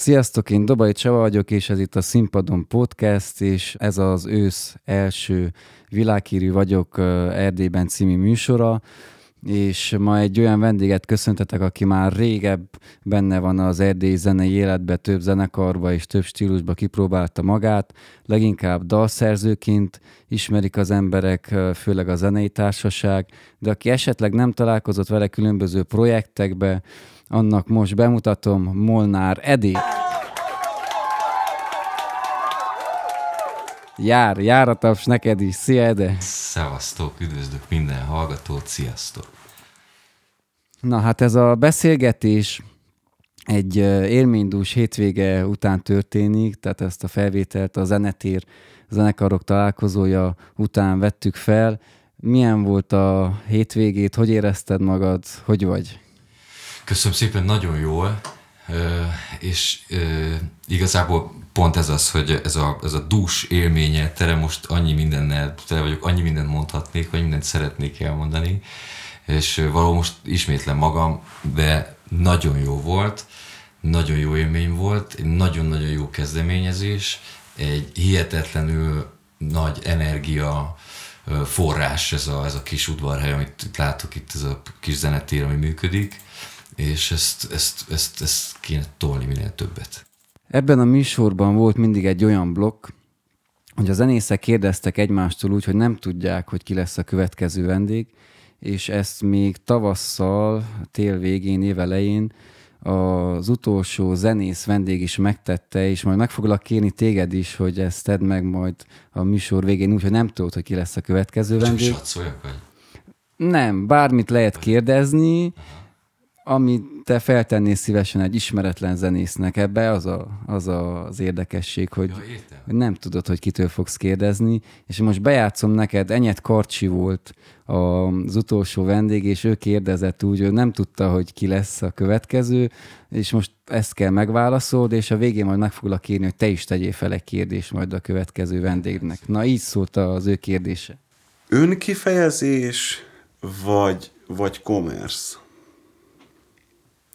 Sziasztok, én Dobai Csaba vagyok, és ez itt a Színpadon Podcast, és ez az ősz első világhírű vagyok Erdélyben című műsora, és ma egy olyan vendéget köszöntetek, aki már régebb benne van az erdélyi zenei életbe, több zenekarba és több stílusba kipróbálta magát, leginkább dalszerzőként ismerik az emberek, főleg a zenei társaság, de aki esetleg nem találkozott vele különböző projektekbe, annak most bemutatom Molnár Edi. Jár, jár a taps neked is. Szia, Ede! Szevasztok, üdvözlök minden hallgatót, sziasztok! Na hát ez a beszélgetés egy élménydús hétvége után történik, tehát ezt a felvételt a Zenetér zenekarok találkozója után vettük fel. Milyen volt a hétvégét, hogy érezted magad, hogy vagy? Köszönöm szépen, nagyon jól, és igazából pont ez az, hogy ez a, ez a dús élménye, tere most annyi mindennel, tele vagyok, annyi mindent mondhatnék, vagy mindent szeretnék elmondani, és valahol most ismétlem magam, de nagyon jó volt, nagyon jó élmény volt, nagyon-nagyon jó kezdeményezés, egy hihetetlenül nagy energia forrás ez a, ez a kis udvarhely, amit látok itt, ez a kis zenetér, ami működik, és ezt, ezt, ezt, ezt kéne tolni minél többet. Ebben a műsorban volt mindig egy olyan blokk, hogy a zenészek kérdeztek egymástól úgy, hogy nem tudják, hogy ki lesz a következő vendég, és ezt még tavasszal, tél végén, év elején az utolsó zenész vendég is megtette, és majd meg foglak kérni téged is, hogy ezt tedd meg majd a műsor végén úgy, hogy nem tudod, hogy ki lesz a következő Csak vendég. Csak vagy? Nem, bármit lehet kérdezni, amit te feltennél szívesen egy ismeretlen zenésznek ebbe, az, a, az a, az érdekesség, hogy, Ja, értem. hogy nem tudod, hogy kitől fogsz kérdezni, és most bejátszom neked, Enyet Karcsi volt az utolsó vendég, és ő kérdezett úgy, hogy nem tudta, hogy ki lesz a következő, és most ezt kell megválaszold, és a végén majd meg foglak kérni, hogy te is tegyél fel egy kérdést majd a következő vendégnek. Na, így szólt az ő kérdése. Önkifejezés vagy, vagy commerce?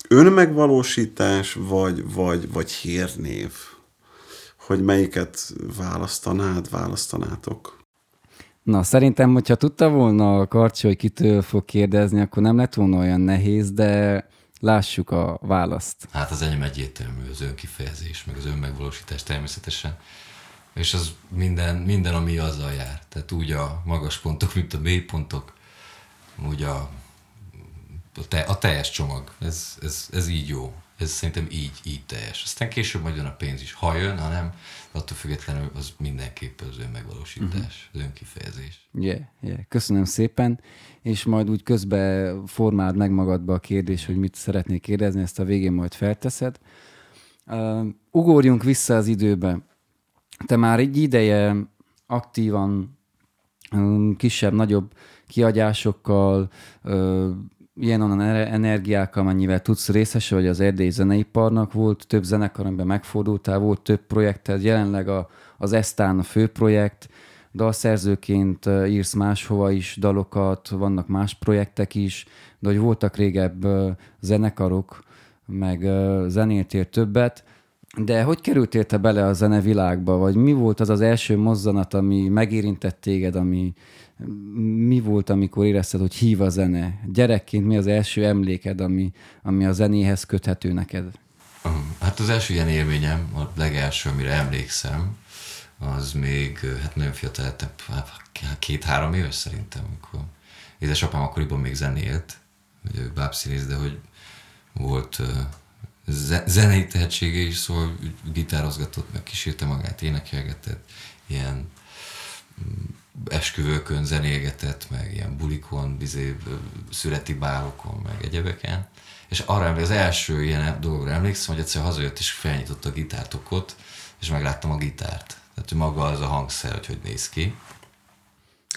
Önmegvalósítás vagy, vagy, vagy hírnév? Hogy melyiket választanád, választanátok? Na, szerintem, hogyha tudta volna a Karcsi, hogy kitől fog kérdezni, akkor nem lett volna olyan nehéz, de lássuk a választ. Hát az enyém egyértelmű, az önkifejezés, meg az önmegvalósítás természetesen. És az minden, minden, ami azzal jár. Tehát úgy a magas pontok, mint a mély pontok, úgy a, a, te, a teljes csomag. Ez, ez, ez így jó. Ez szerintem így, így teljes. Aztán később majd jön a pénz is. Ha jön, ha nem, attól függetlenül az mindenképp az önmegvalósítás, uh-huh. az önkifejezés. Yeah, yeah. Köszönöm szépen, és majd úgy közben formáld meg magadba a kérdés, hogy mit szeretnék kérdezni, ezt a végén majd felteszed. Uh, ugorjunk vissza az időbe. Te már egy ideje aktívan um, kisebb-nagyobb kiadásokkal, uh, ilyen onnan energiákkal, amennyivel tudsz részese vagy az erdélyi zeneiparnak, volt több zenekar, amiben megfordultál, volt több projekted, jelenleg a, az Esztán a fő projekt, dalszerzőként írsz máshova is dalokat, vannak más projektek is, de hogy voltak régebb zenekarok, meg zenéltél többet, de hogy kerültél te bele a zenevilágba, vagy mi volt az az első mozzanat, ami megérintett téged, ami, mi volt, amikor érezted, hogy hív a zene? Gyerekként mi az első emléked, ami, ami a zenéhez köthető neked? Hát az első ilyen élményem, a legelső, amire emlékszem, az még hát nagyon fiatal, hát két-három éves szerintem, amikor édesapám akkoriban még zenélt, ugye ő bábszínész, de hogy volt zenei tehetsége is, szóval gitározgatott, meg kísérte magát, énekelgetett, ilyen esküvőkön zenélgetett, meg ilyen bulikon, bizé, születi bálokon, meg egyebeken. És arra emlékszem, az első ilyen dologra emlékszem, hogy egyszer hazajött és felnyitott a gitártokot, és megláttam a gitárt. Tehát maga az a hangszer, hogy hogy néz ki.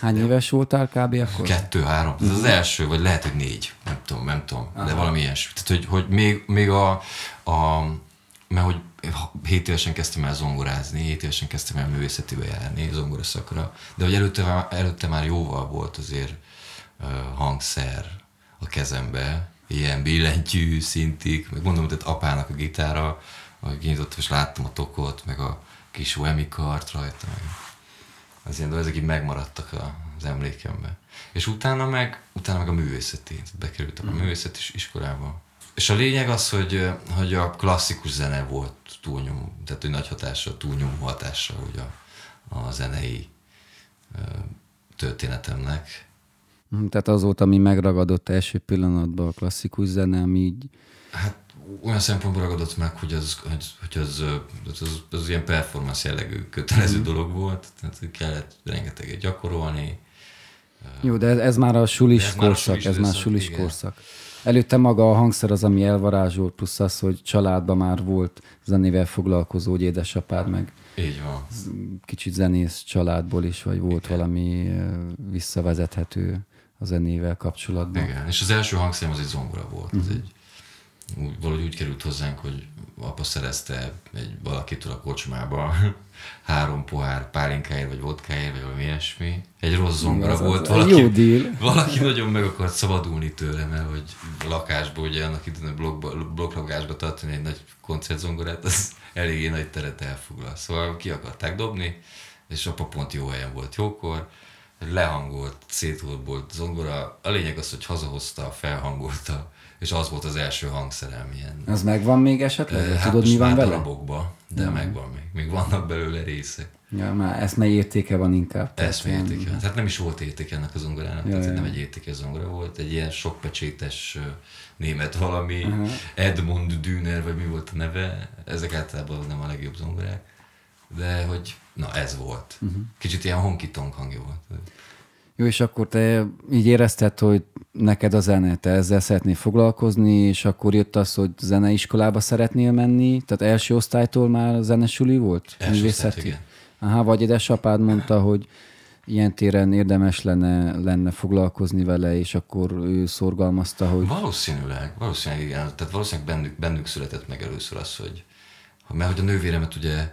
Hány éves voltál kb. akkor? Kettő, három. Ez az első, vagy lehet, hogy négy. Nem tudom, nem tudom. Aha. De valami ilyesmi. Tehát, hogy, hogy még, még a, a mert hogy 7 évesen kezdtem el zongorázni, 7 évesen kezdtem el művészetibe járni, zongora szakra, de hogy előtte, előtte már jóval volt azért uh, hangszer a kezembe, ilyen billentyű szintig, meg mondom, hogy apának a gitára, ahogy kinyitottam, és láttam a tokot, meg a kis Wemi kart rajta, meg az ilyen ezek így megmaradtak az emlékemben. És utána meg, utána meg a művészeti, bekerültem a művészeti iskolába. És a lényeg az, hogy, hogy a klasszikus zene volt túlnyomó, tehát hogy nagy hatása, túlnyomó hatása ugye a, a zenei ö, történetemnek. Tehát az volt, ami megragadott első pillanatban a klasszikus zene, ami így Hát olyan szempontból ragadott meg, hogy az, hogy, hogy az, az, az, az ilyen performance jellegű kötelező dolog volt, tehát kellett rengeteget gyakorolni. Jó, de ez, ez már a sulis Ez már a korszak, sulis ez már sulis igen. korszak. Előtte maga a hangszer az, ami elvarázsolt, plusz az, hogy családban már volt zenével foglalkozó, hogy édesapád meg Így van. kicsit zenész családból is, vagy volt valami ö, visszavezethető a zenével kapcsolatban. Igen, és az első hangszám az egy zongora volt. Uh-huh. Ez egy, úgy, valahogy úgy került hozzánk, hogy apa szerezte egy valakitől a kocsmába három pohár pálinkáért, vagy vodkáért, vagy valami ilyesmi. Egy rossz zongora Az- az- volt. egy Valaki, jó deal. valaki nagyon meg akart szabadulni tőle, mert hogy lakásból, ugye annak blokkba, blokklakásba tartani egy nagy koncertzongorát, az eléggé nagy teret elfoglal. Szóval ki akarták dobni, és apa pont jó helyen volt jókor, lehangolt, szétolbolt zongora. A lényeg az, hogy hazahozta, felhangolta, és az volt az első hangszerem ilyen. Az megvan még esetleg? Eh, Hát hát Tudod, mi most van vele? darabokba, de ja. megvan még. Még vannak belőle részek. Ja, már eszmei értéke van inkább. ilyen- értéke. Tehát nem is volt értéke ennek a zongorának, Ja, tehát ja. nem egy értékes zongora volt, egy ilyen sokpecsétes német valami, Edmund Düner, vagy mi volt a neve, ezek általában nem a legjobb zongorák, de hogy na ez volt. Mhm. Kicsit ilyen honky-tonk hangja volt. Jó, és akkor te így érezted, hogy neked a zene, te ezzel szeretnél foglalkozni, és akkor jött az, hogy zeneiskolába szeretnél menni, tehát első osztálytól már zenesuli volt? Első Művészeti? osztályt, igen. Aha, vagy édesapád mondta, hogy ilyen téren érdemes lenne, lenne foglalkozni vele, és akkor ő szorgalmazta, hogy Valószínűleg, valószínűleg igen. Tehát valószínűleg bennük, bennük született meg először az, hogy mert hogy a nővéremet ugye,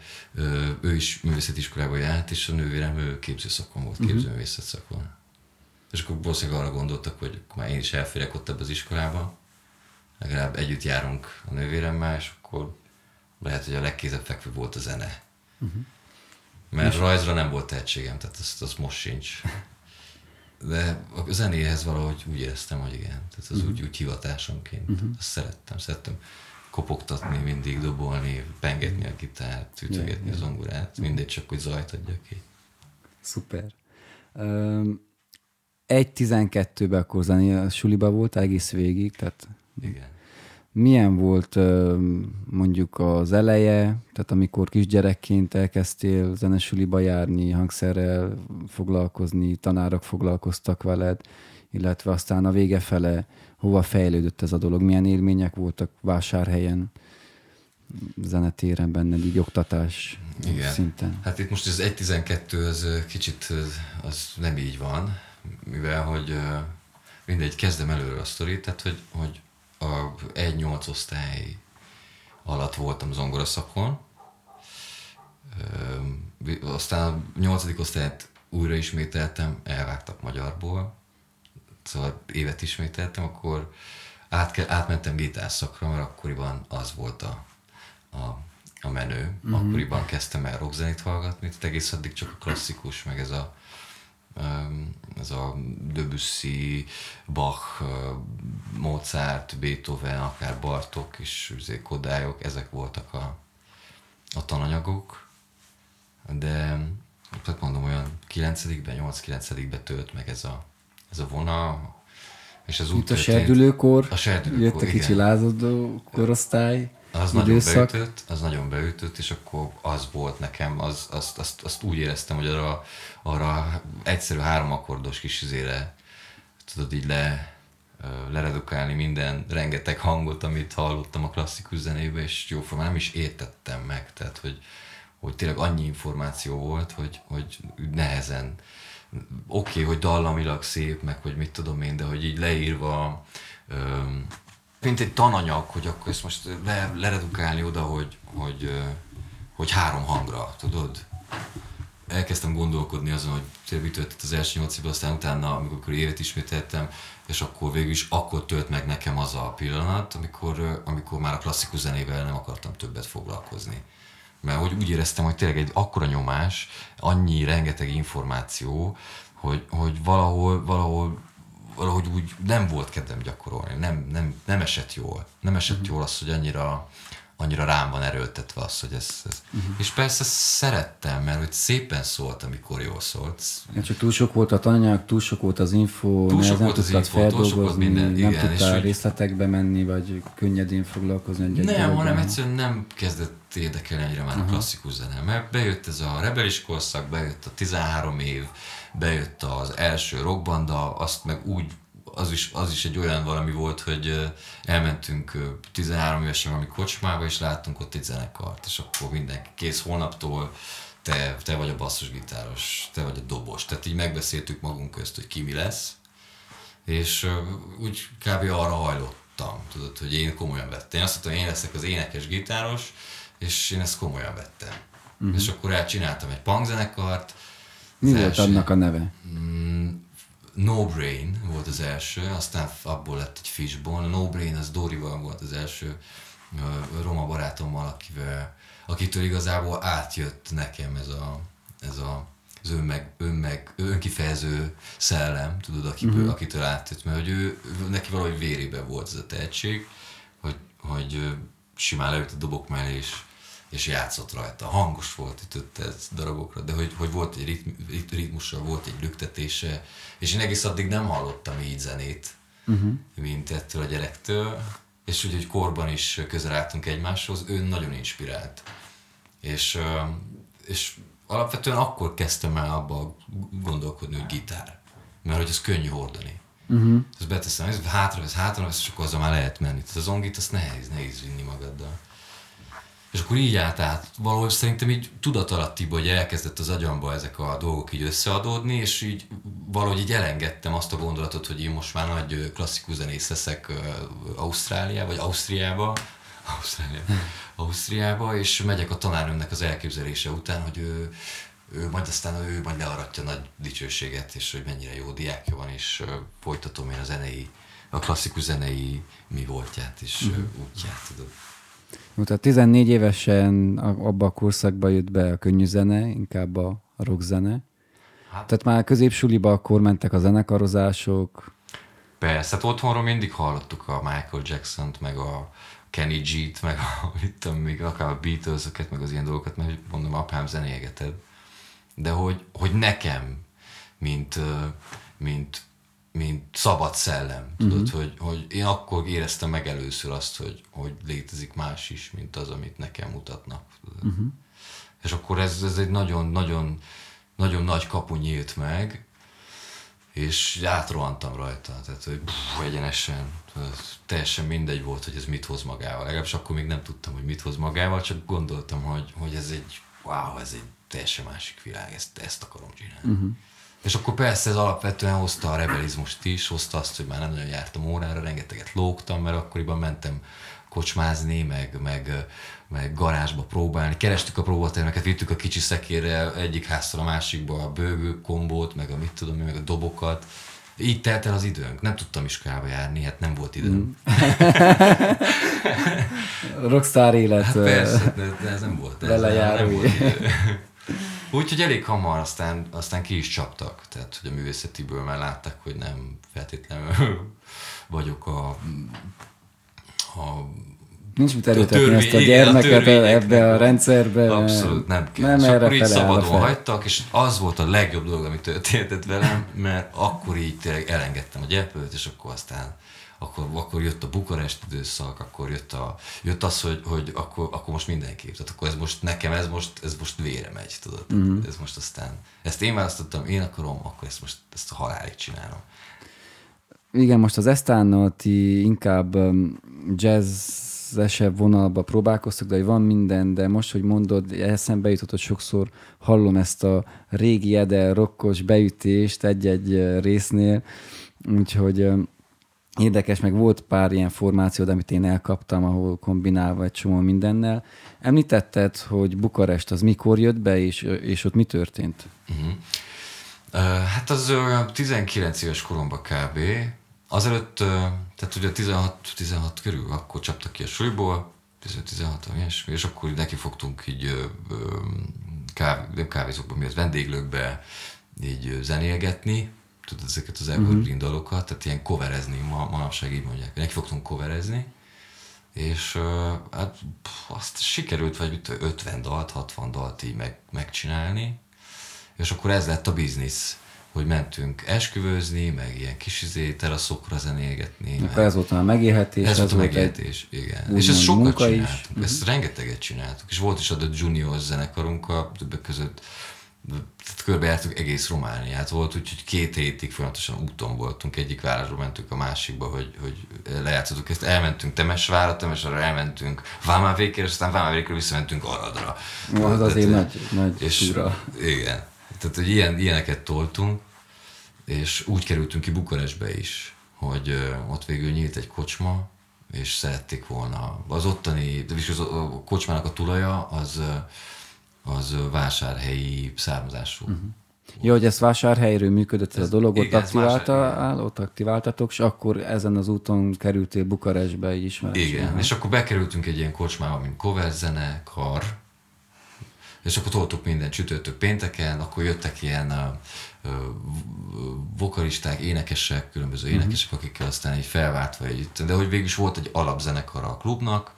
ő is művészeti iskolába járt, és a nővérem ő képzőszakon volt, Mhm. képzőművészet szakon. És akkor valószínűleg arra gondoltak, hogy akkor már én is elférek ott ebbe az iskolába, legalább együtt járunk a nővéremmel, és akkor lehet, hogy a legkézzelfekvő volt a zene. Mhm. Mert rajzra nem volt tehetségem, tehát azt, azt most sincs. De a zenéhez valahogy úgy éreztem, hogy igen. Tehát az úgy, úgy hivatásomként. Azt szerettem, szerettem kopogtatni, mindig dobolni, pengetni a gitárt, ütögetni a zongorát, mindegy, csak hogy zajt adjak ki. Szuper. Um, egy 12-ben akkor zené a suliba volt egész végig, tehát Igen. milyen volt mondjuk az eleje, tehát amikor kisgyerekként elkezdtél zenesuliba járni, hangszerrel foglalkozni, tanárok foglalkoztak veled, illetve aztán a vége fele hova fejlődött ez a dolog, milyen élmények voltak vásárhelyen, zenetéren benned, így oktatás Igen. szinten. Hát itt most az 1.12 az kicsit az nem így van, mivel hogy mindegy, kezdem előre a sztorit, tehát hogy, hogy a 1-8 osztály alatt voltam zongora szakon, aztán a 8. osztályt újra ismételtem, elvágtak magyarból, szóval évet ismételtem, akkor át, átmentem gitárszakra, mert akkoriban az volt a, a, a menő. Uh-huh. Akkoriban kezdtem el rockzenét hallgatni, tehát egész addig csak a klasszikus, meg ez a ez a Debussy, Bach, ö, Mozart, Beethoven, akár Bartok és Kodályok, ezek voltak a, a tananyagok, de tehát mondom, olyan 9-ben, 8-9-ben tölt meg ez a, ez a vonal, és úgy Itt a történt- serdülőkor, A serdülőkor, jött a kicsi igen. lázadó korosztály, Az nagyon időszak. beütött, az nagyon beütött, és akkor az volt nekem, az, azt, azt, azt úgy éreztem, hogy arra, arra egyszerű három akkordos kis izére tudod így le, leredukálni minden, rengeteg hangot, amit hallottam a klasszikus zenébe, és jóformán nem is értettem meg, tehát hogy, hogy tényleg annyi információ volt, hogy, hogy nehezen oké, okay, hogy dallamilag szép, meg hogy mit tudom én, de hogy így leírva öm, mint egy tananyag, hogy akkor ezt most le, leredukálni oda, hogy, hogy, hogy három hangra, tudod? elkezdtem gondolkodni azon, hogy tényleg történt az első nyolc évben, aztán utána, amikor évet ismételtem, és akkor végül is akkor tölt meg nekem az a pillanat, amikor, amikor már a klasszikus zenével nem akartam többet foglalkozni. Mert hogy úgy éreztem, hogy tényleg egy akkora nyomás, annyi rengeteg információ, hogy, hogy valahol, valahol valahogy úgy nem volt kedvem gyakorolni, nem, nem, nem esett jól. Nem esett mm-hmm. jól az, hogy annyira, annyira rám van erőltetve az, hogy ez... ez. Uh-huh. És persze szerettem, mert hogy szépen szólt, amikor jól szólt. Ja, csak túl sok volt a tanyag, túl sok volt az info, túl sok volt az info, túl sok volt minden, nem igen, tudtál részletekbe menni, vagy könnyedén foglalkozni egy Nem, dolgán. hanem egyszerűen nem kezdett érdekelni egyre már uh-huh. a klasszikus zene, mert bejött ez a rebelis korszak, bejött a 13 év, bejött az első rockbanda, azt meg úgy az is, az is egy olyan valami volt, hogy elmentünk 13 évesen valami kocsmába, és láttunk ott egy zenekart, és akkor mindenki kész holnaptól te, te vagy a basszusgitáros, te vagy a dobos. Tehát így megbeszéltük magunk közt, hogy ki mi lesz, és úgy kb. arra hajlottam, tudod, hogy én komolyan vettem. Én azt mondtam, hogy én leszek az énekes gitáros, és én ezt komolyan vettem. Uh-huh. És akkor elcsináltam egy punkzenekart. Mi volt első, annak a neve? Mm, No Brain volt az első, aztán abból lett egy Fishbone. A No Brain az Dorival volt az első roma barátommal, akivel, akitől igazából átjött nekem ez a, ez a az önmeg, önmeg, önkifejező szellem, tudod, akiből, uh-huh. akitől átjött, mert hogy ő, neki valahogy vérében volt ez a tehetség, hogy, hogy simán leült a dobok mellé, és és játszott rajta. Hangos volt, ütötte ez darabokra, de hogy, hogy volt egy ritm, ritmusa, volt egy lüktetése, és én egész addig nem hallottam így zenét, uh-huh. mint ettől a gyerektől, és úgy, hogy korban is közel álltunk egymáshoz, ő nagyon inspirált. És, és alapvetően akkor kezdtem el abba gondolkodni, hogy gitár. Mert hogy ez könnyű hordani. Uh-huh. Ezt beteszem, ez hátra, ez hátra, és akkor azzal már lehet menni. Tehát az ongit, azt nehéz, nehéz vinni magaddal. És akkor így állt át, valahogy szerintem így tudatalattibb, hogy elkezdett az agyamba ezek a dolgok így összeadódni, és így valahogy így elengedtem azt a gondolatot, hogy én most már nagy klasszikus zenész leszek Ausztráliába, vagy Ausztriába, Ausztrália, Ausztriába, és megyek a tanárnőmnek az elképzelése után, hogy ő, ő majd aztán ő majd learatja nagy dicsőséget, és hogy mennyire jó diákja van, és folytatom én a zenei, a klasszikus zenei mi voltját, és uh-huh. útját, tudod. Tehát 14 évesen abba a korszakba jött be a könnyű zene, inkább a rockzene. Hát, Tehát már középsuliba akkor mentek a zenekarozások. Persze, hát otthonról mindig hallottuk a Michael Jackson-t, meg a Kenny G-t, meg a, mit tudom, még akár a beatles meg az ilyen dolgokat, mert mondom, apám zenégetett. De hogy, hogy nekem, mint, mint mint szabad szellem. Tudod, uh-huh. hogy, hogy én akkor éreztem meg először azt, hogy, hogy létezik más is, mint az, amit nekem mutatnak. Uh-huh. És akkor ez, ez egy nagyon, nagyon, nagyon nagy kapu nyílt meg, és átrohantam rajta, tehát hogy pff, egyenesen, teljesen mindegy volt, hogy ez mit hoz magával. Legalábbis akkor még nem tudtam, hogy mit hoz magával, csak gondoltam, hogy, hogy ez egy, wow, ez egy teljesen másik világ, ezt, ezt akarom csinálni. Uh-huh. És akkor persze ez alapvetően hozta a rebelizmust is, hozta azt, hogy már nem nagyon jártam órára, rengeteget lógtam, mert akkoriban mentem kocsmázni, meg, meg, meg garázsba próbálni. Kerestük a próbatermeket, vittük a kicsi szekérre egyik háztól a másikba a bőgő kombót, meg a mit tudom meg a dobokat. Így telt el az időnk. Nem tudtam iskolába járni, hát nem volt időm. Mm. Rockstar élet. Hát persze, de ez nem volt. Ez nem volt idő. Úgyhogy elég hamar aztán, aztán ki is csaptak, tehát hogy a művészetiből már látták, hogy nem feltétlenül vagyok a, a Nincs mit erőtetni ezt a gyermeket a ebbe a rendszerbe. Abszolút nem kell. Nem és erre akkor így szabadon hagytak, és az volt a legjobb dolog, ami történt velem, mert akkor így tényleg elengedtem a gyerpőt, és akkor aztán akkor, akkor jött a Bukarest időszak, akkor jött, a, jött az, hogy, hogy akkor, akkor most mindenképp. Tehát akkor ez most nekem, ez most, ez most vére megy, tudod. Mm. Ez most aztán, ezt én választottam, én akarom, akkor ezt most ezt a halálig csinálom. Igen, most az Esztánnal ti inkább um, jazzesebb vonalba próbálkoztok, de hogy van minden, de most, hogy mondod, eszembe jutott, hogy sokszor hallom ezt a régi edel rokkos beütést egy-egy uh, résznél, úgyhogy um, érdekes, meg volt pár ilyen formáció, amit én elkaptam, ahol kombinálva egy csomó mindennel. Említetted, hogy Bukarest az mikor jött be, és, és ott mi történt? Uh-huh. Uh, hát az olyan 19 éves koromban kb. Azelőtt, uh, tehát ugye 16, 16 körül, akkor csaptak ki a suliból, 16 ilyesmi, és akkor neki fogtunk így káv, nem kávézókban, miatt vendéglőkbe így zenélgetni, tudod, ezeket az evergreen uh-huh. dalokat, tehát ilyen coverezni, ma, manapság így mondják, neki fogtunk coverezni, és hát azt sikerült vagy 50 dalt, 60 dalt így meg, megcsinálni, és akkor ez lett a biznisz hogy mentünk esküvőzni, meg ilyen kis izé, teraszokra zenélgetni. Akkor ez volt a megélhetés. Ez, volt a megélhetés, igen. És ezt sokat csináltuk, is. ezt uh-huh. rengeteget csináltuk. És volt is a Junior zenekarunkkal, többek között tehát körbejártuk egész Romániát. Volt úgyhogy két hétig folyamatosan úton voltunk, egyik városba mentünk a másikba, hogy, hogy lejátszottuk ezt. Elmentünk Temesvárra, Temesvárra elmentünk Vámávékére, aztán Vámávékről visszamentünk Aradra. Az azért nagy, nagy és, túra. Igen. Tehát, hogy ilyen, ilyeneket toltunk, és úgy kerültünk ki Bukarestbe is, hogy ott végül nyílt egy kocsma, és szerették volna. Az ottani, de az a kocsmának a tulaja az, az vásárhelyi származású. Uh-huh. Jó, hogy ezt vásárhelyről működött ez, ez a dolog, ott, aktiválta, ott aktiváltatok, és akkor ezen az úton kerültél Bukarestbe, így ismerem. Igen, és akkor bekerültünk egy ilyen kocsmába, mint cover zene, kar, és akkor toltuk minden csütörtök pénteken, akkor jöttek ilyen uh, vokalisták, énekesek, különböző uh-huh. énekesek, akikkel aztán így felváltva együtt. De hogy végül is volt egy alapzenekar a klubnak,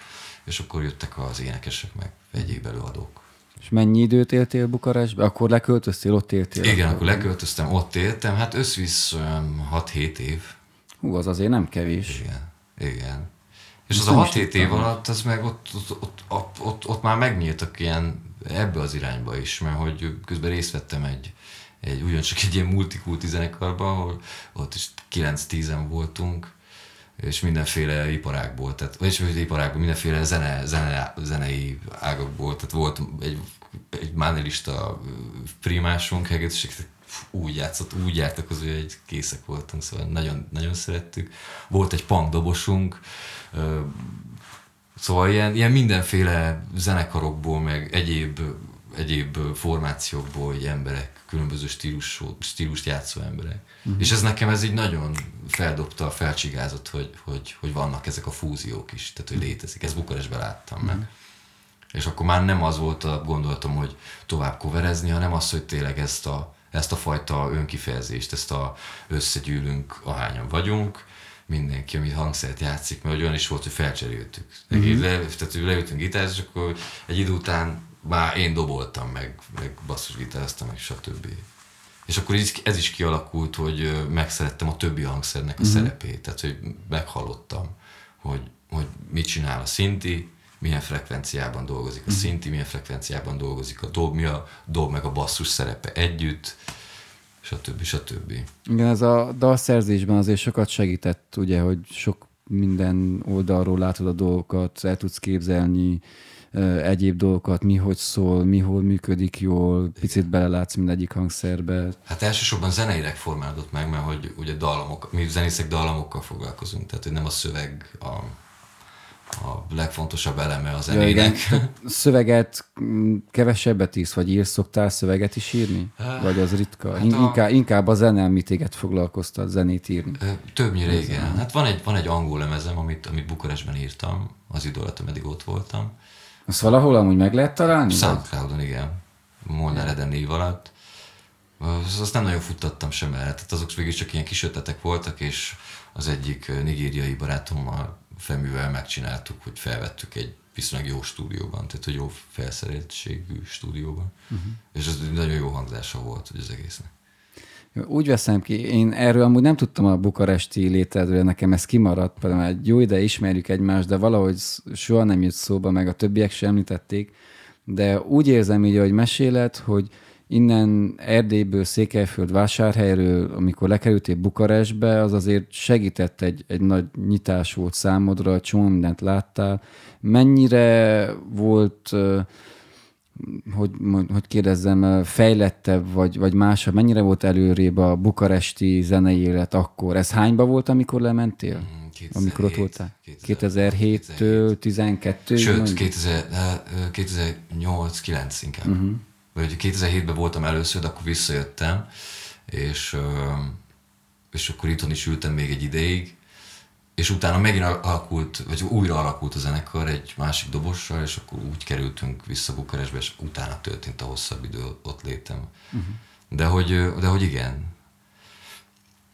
és akkor jöttek az énekesek meg egyéb előadók. És mennyi időt éltél Bukarestbe? Akkor leköltöztél, ott éltél? Igen, akkor, akkor leköltöztem, ott éltem. Hát összvisz olyan 6-7 év. Hú, az azért nem kevés. Igen, igen. És Ezt az a 6-7 év alatt, az meg ott, ott, ott, ott, ott, ott már megnyíltak ilyen ebbe az irányba is, mert hogy közben részt vettem egy, egy ugyancsak egy ilyen multikulti zenekarban, ahol ott is 9-10-en voltunk, és mindenféle iparágból, tehát, vagyis iparágból, mindenféle zene, zene, zenei ágakból, tehát volt egy, egy mánelista primásunk, és úgy játszott, úgy jártak az, hogy egy készek voltunk, szóval nagyon, nagyon szerettük. Volt egy punk dobosunk, Szóval ilyen, ilyen mindenféle zenekarokból, meg egyéb, egyéb formációkból hogy emberek, különböző stílus, stílust játszó emberek. Uh-huh. És ez nekem ez így nagyon feldobta, felcsigázott, hogy, hogy, hogy vannak ezek a fúziók is, tehát hogy létezik. Ezt Bukarestben láttam uh-huh. meg. És akkor már nem az volt a gondolatom, hogy tovább koverezni, hanem az, hogy tényleg ezt a, ezt a fajta önkifejezést, ezt a összegyűlünk, ahányan vagyunk, mindenki, ami hangszert játszik, mert olyan is volt, hogy felcseréltük. Mm-hmm. Le, tehát leültünk gitározni, és akkor egy idő után már én doboltam, meg, meg basszusgitároztam, meg stb. És akkor így, ez is kialakult, hogy megszerettem a többi hangszernek a mm-hmm. szerepét, tehát hogy meghallottam, hogy, hogy mit csinál a szinti, milyen frekvenciában dolgozik a mhm. szinti, milyen frekvenciában dolgozik a dob, mi a dob meg a basszus szerepe együtt, stb. stb. Igen, ez a dalszerzésben azért sokat segített, ugye, hogy sok minden oldalról látod a dolgokat, el tudsz képzelni egyéb dolgokat, mi hogy szól, mi hol működik jól, picit belelátsz mindegyik hangszerbe. Hát elsősorban zeneileg formálódott meg, mert hogy ugye dallamok, mi zenészek dallamokkal foglalkozunk, tehát hogy nem a szöveg a a legfontosabb eleme a zenének. Ja, Szöveget mm, kevesebbet írsz, vagy írsz, szoktál szöveget is írni? Vagy az ritka? Hát a... inkább, inkább a zene, amit téged foglalkoztat, zenét írni. Többnyire Ez igen. Hát van egy, van egy angol lemezem, amit, amit Bukarestben írtam, az idő alatt, ameddig ott voltam. Azt valahol amúgy meg lehet találni? Soundcloudon, igen. Molnár Eden név alatt. Azt nem nagyon futtattam sem el. Tehát azok végül csak ilyen kis ötletek voltak, és az egyik nigériai barátommal Femivel megcsináltuk, hogy felvettük egy viszonylag jó stúdióban, tehát hogy jó felszereltségű stúdióban, uh-huh. és ez nagyon jó hangzása volt az egésznek. Úgy veszem ki, én erről amúgy nem tudtam a bukaresti létedről, nekem ez kimaradt, mert egy jó ide ismerjük egymást, de valahogy soha nem jött szóba, meg a többiek sem említették, de úgy érzem így, hogy meséled, hogy innen Erdélyből, Székelyföld vásárhelyről, amikor lekerültél Bukarestbe, az azért segített egy, egy nagy nyitás volt számodra, csomó mindent láttál. Mennyire volt hogy, hogy kérdezzem, fejlettebb vagy, vagy másabb? Mennyire volt előrébb a bukaresti zenei élet akkor? Ez hányba volt, amikor lementél? 2007, mm, amikor ott voltál? 2007-től 12 Sőt, 2008-9 inkább. Uh-huh. Vagy 2007-ben voltam először, de akkor visszajöttem, és, és akkor itthon is ültem még egy ideig, és utána megint alakult, vagy újra alakult a zenekar egy másik dobossal, és akkor úgy kerültünk vissza Bukarestbe, és utána történt a hosszabb idő ott létem. Uh-huh. De, hogy, de hogy igen,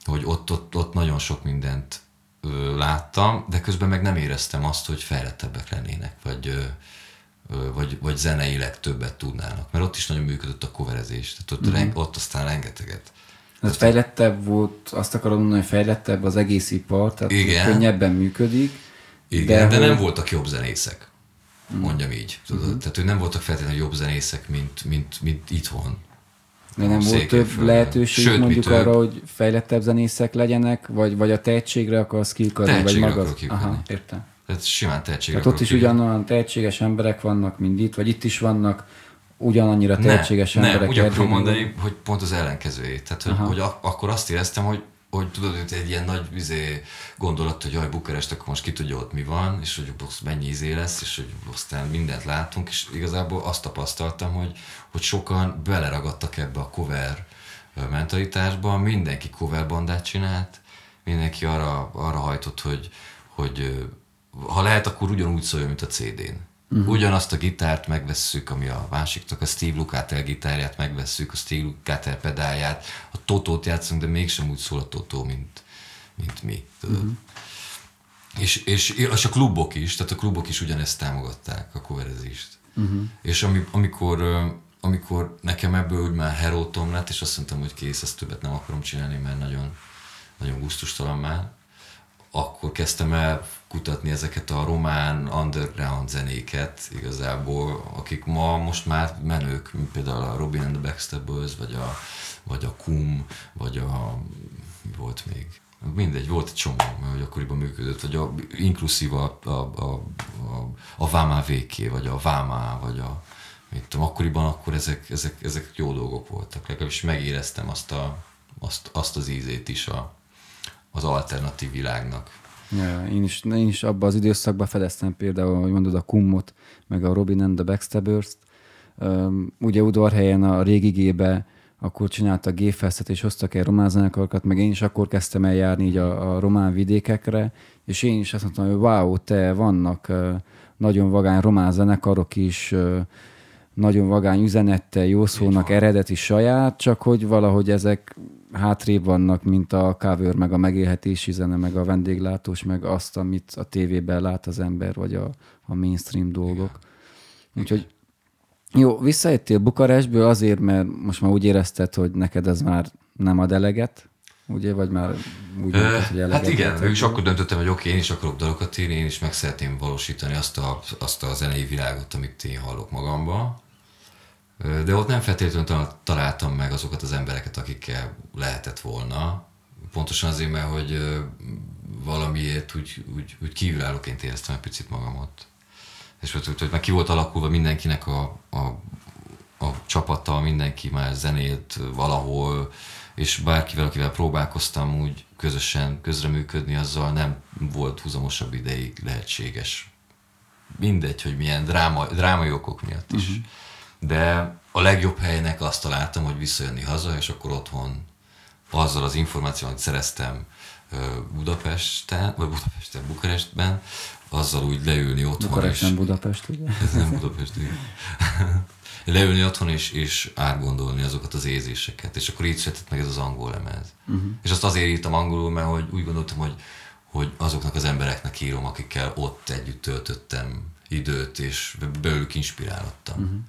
hogy ott, ott, ott nagyon sok mindent ö, láttam, de közben meg nem éreztem azt, hogy fejlettebbek lennének, vagy, ö, vagy, vagy zeneileg többet tudnának. Mert ott is nagyon működött a coverezés, tehát ott, uh-huh. reng, ott aztán rengeteget ez fejlettebb volt, azt akarom mondani, hogy fejlettebb az egész ipar, tehát Igen. könnyebben működik. Igen, de, de hogy... nem voltak jobb zenészek, mondjam így. Tudod? Uh-huh. Tehát, hogy nem voltak feltétlenül jobb zenészek, mint, mint, mint itthon. De nem volt több lehetőség Sőt, mondjuk több. arra, hogy fejlettebb zenészek legyenek, vagy, vagy a tehetségre akarsz kiukadni, vagy maga. Aha, értem. Tehát simán tehetségre Tehát ott is ugyanolyan tehetséges emberek vannak, mint itt, vagy itt is vannak ugyanannyira tehetséges ne, emberek. Nem, úgy akarom mondani, hogy pont az ellenkezőjét. Tehát, hogy, hogy ak- akkor azt éreztem, hogy hogy tudod, hogy egy ilyen nagy vizé gondolat, hogy jaj, Bukarest, akkor most ki tudja ott mi van, és hogy mennyi izé lesz, és hogy aztán mindent látunk, és igazából azt tapasztaltam, hogy, hogy sokan beleragadtak ebbe a cover mentalitásba, mindenki cover bandát csinált, mindenki arra, arra hajtott, hogy, hogy ha lehet, akkor ugyanúgy szóljon, mint a CD-n. Uh-huh. Ugyanazt a gitárt megvesszük, ami a másiknak, a Steve Lukather gitárját megvesszük, a Steve Lukather pedálját, a Totót játszunk, de mégsem úgy szól a Totó, mint, mint mi. Uh-huh. És, és, és a klubok is, tehát a klubok is ugyanezt támogatták, a coverezést. Uh-huh. És ami, amikor, amikor nekem ebből úgy már herótom lett, és azt mondtam, hogy kész, ezt többet nem akarom csinálni, mert nagyon, nagyon gusztustalan már, akkor kezdtem el kutatni ezeket a román underground zenéket igazából, akik ma most már menők, mint például a Robin and the Backstabbers, vagy a, vagy a Kum, vagy a volt még? Mindegy, volt egy csomó, mert akkoriban működött, vagy a, inkluszív a, a, a, a, a Vámá VK, vagy a Vámá, vagy a mit tudom, akkoriban akkor ezek, ezek, ezek jó dolgok voltak. Legalábbis megéreztem azt, a, azt, azt az ízét is a, az alternatív világnak. Ja, én, is, én is abban az időszakban fedeztem például, hogy mondod, a Kummot, meg a Robin and the Backstabbers-t. Um, ugye udvarhelyen a régi gébe akkor csinálta a G-Festet, és hoztak el román zenekarokat, meg én is akkor kezdtem el járni így a, a román vidékekre, és én is azt mondtam, hogy wow, te vannak nagyon vagány román zenekarok is, nagyon vagány üzenettel, jó szónak, eredeti saját, csak hogy valahogy ezek hátrébb vannak, mint a cover, meg a megélhetési zene, meg a vendéglátós, meg azt, amit a tévében lát az ember, vagy a, a mainstream dolgok. Úgyhogy jó, visszajöttél Bukarestből azért, mert most már úgy érezted, hogy neked ez már nem ad eleget, ugye, vagy már úgy mondtad, hogy eleget? Hát igen, és akkor döntöttem, hogy oké, okay, én is akarok dalokat írni, én is meg szeretném valósítani azt a, azt a zenei világot, amit én hallok magamba, de ott nem feltétlenül találtam meg azokat az embereket, akikkel lehetett volna. Pontosan azért, mert hogy valamiért úgy, úgy, úgy kívülállóként éreztem egy picit magamat. És hogy, hogy már ki volt alakulva mindenkinek a, a, a csapata, mindenki már zenélt valahol, és bárkivel, akivel próbálkoztam úgy közösen közreműködni, azzal nem volt húzamosabb ideig lehetséges. Mindegy, hogy milyen dráma, drámai okok miatt is. Uh-huh de a legjobb helynek azt találtam, hogy visszajönni haza, és akkor otthon azzal az információt, amit szereztem Budapesten, vagy Budapesten, Bukarestben, azzal úgy leülni otthon. Bukarest nem Budapest, ugye? Ez nem Budapest, ugye? leülni otthon és, és átgondolni azokat az érzéseket, és akkor így született meg ez az angol lemez. Uh-huh. És azt azért írtam angolul, mert hogy úgy gondoltam, hogy, hogy azoknak az embereknek írom, akikkel ott együtt töltöttem időt, és belőlük inspirálottam. Uh-huh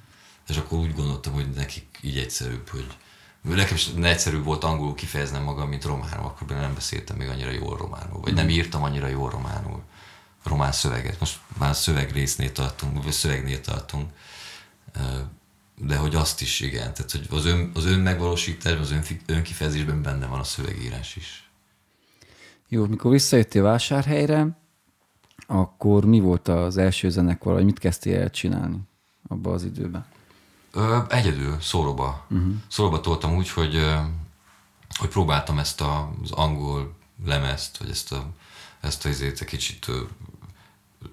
és akkor úgy gondoltam, hogy nekik így egyszerűbb, hogy nekem is egyszerűbb volt angolul kifejeznem magam, mint románul, akkor nem beszéltem még annyira jól románul, vagy nem írtam annyira jól románul, román szöveget. Most már szövegrésznél tartunk, vagy szövegnél tartunk, de hogy azt is igen, tehát hogy az ön, az ön megvalósításban, az ön, önkifejezésben benne van a szövegírás is. Jó, mikor visszajöttél vásárhelyre, akkor mi volt az első zenekar, vagy mit kezdtél el csinálni abban az időben? Ö, egyedül, szólóba. Uh-huh. Szólóba toltam úgy, hogy, hogy próbáltam ezt a, az angol lemezt, vagy ezt a, ezt a izét egy kicsit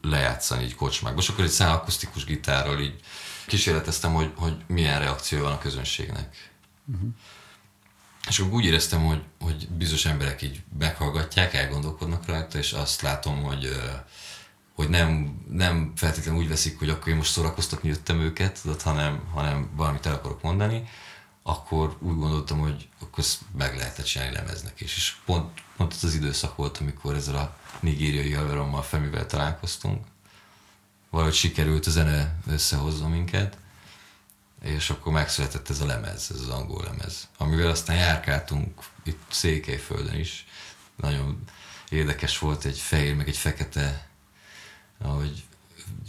lejátszani így kocsmákba. És akkor egy szál akusztikus gitárral így kísérleteztem, hogy, hogy milyen reakció van a közönségnek. Uh-huh. És akkor úgy éreztem, hogy, hogy bizonyos emberek így meghallgatják, elgondolkodnak rajta, és azt látom, hogy hogy nem, nem feltétlenül úgy veszik, hogy akkor én most szórakoztatni jöttem őket, tudod, hanem, hanem valamit el akarok mondani, akkor úgy gondoltam, hogy akkor ezt meg lehetett csinálni lemeznek is. És pont, pont az az időszak volt, amikor ezzel a nigériai haverommal Femivel találkoztunk. Valahogy sikerült a zene összehozza minket, és akkor megszületett ez a lemez, ez az angol lemez, amivel aztán járkáltunk itt Székelyföldön is. Nagyon érdekes volt egy fehér, meg egy fekete ahogy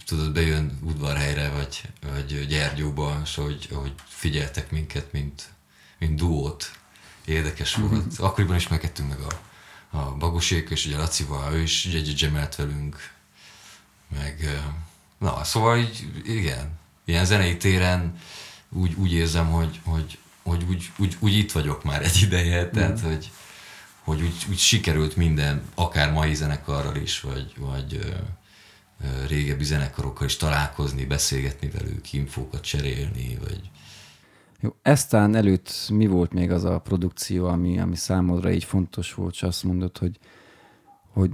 tudod, bejön udvarhelyre, vagy, vagy Gyergyóba, és ahogy, ahogy figyeltek minket, mint, mint duót. Érdekes volt. Akkoriban ismerkedtünk meg a, a Bagosék, és ugye Lacival, ő is együtt velünk. Meg, na, szóval így, igen, ilyen zenei téren úgy, úgy érzem, hogy, hogy, hogy úgy, úgy, úgy, itt vagyok már egy ideje, tehát, mm. hogy, hogy úgy, úgy sikerült minden, akár mai zenekarral is, vagy, vagy régebbi zenekarokkal is találkozni, beszélgetni velük, infókat cserélni, vagy... Jó, eztán előtt mi volt még az a produkció, ami, ami számodra így fontos volt, és azt mondod, hogy, hogy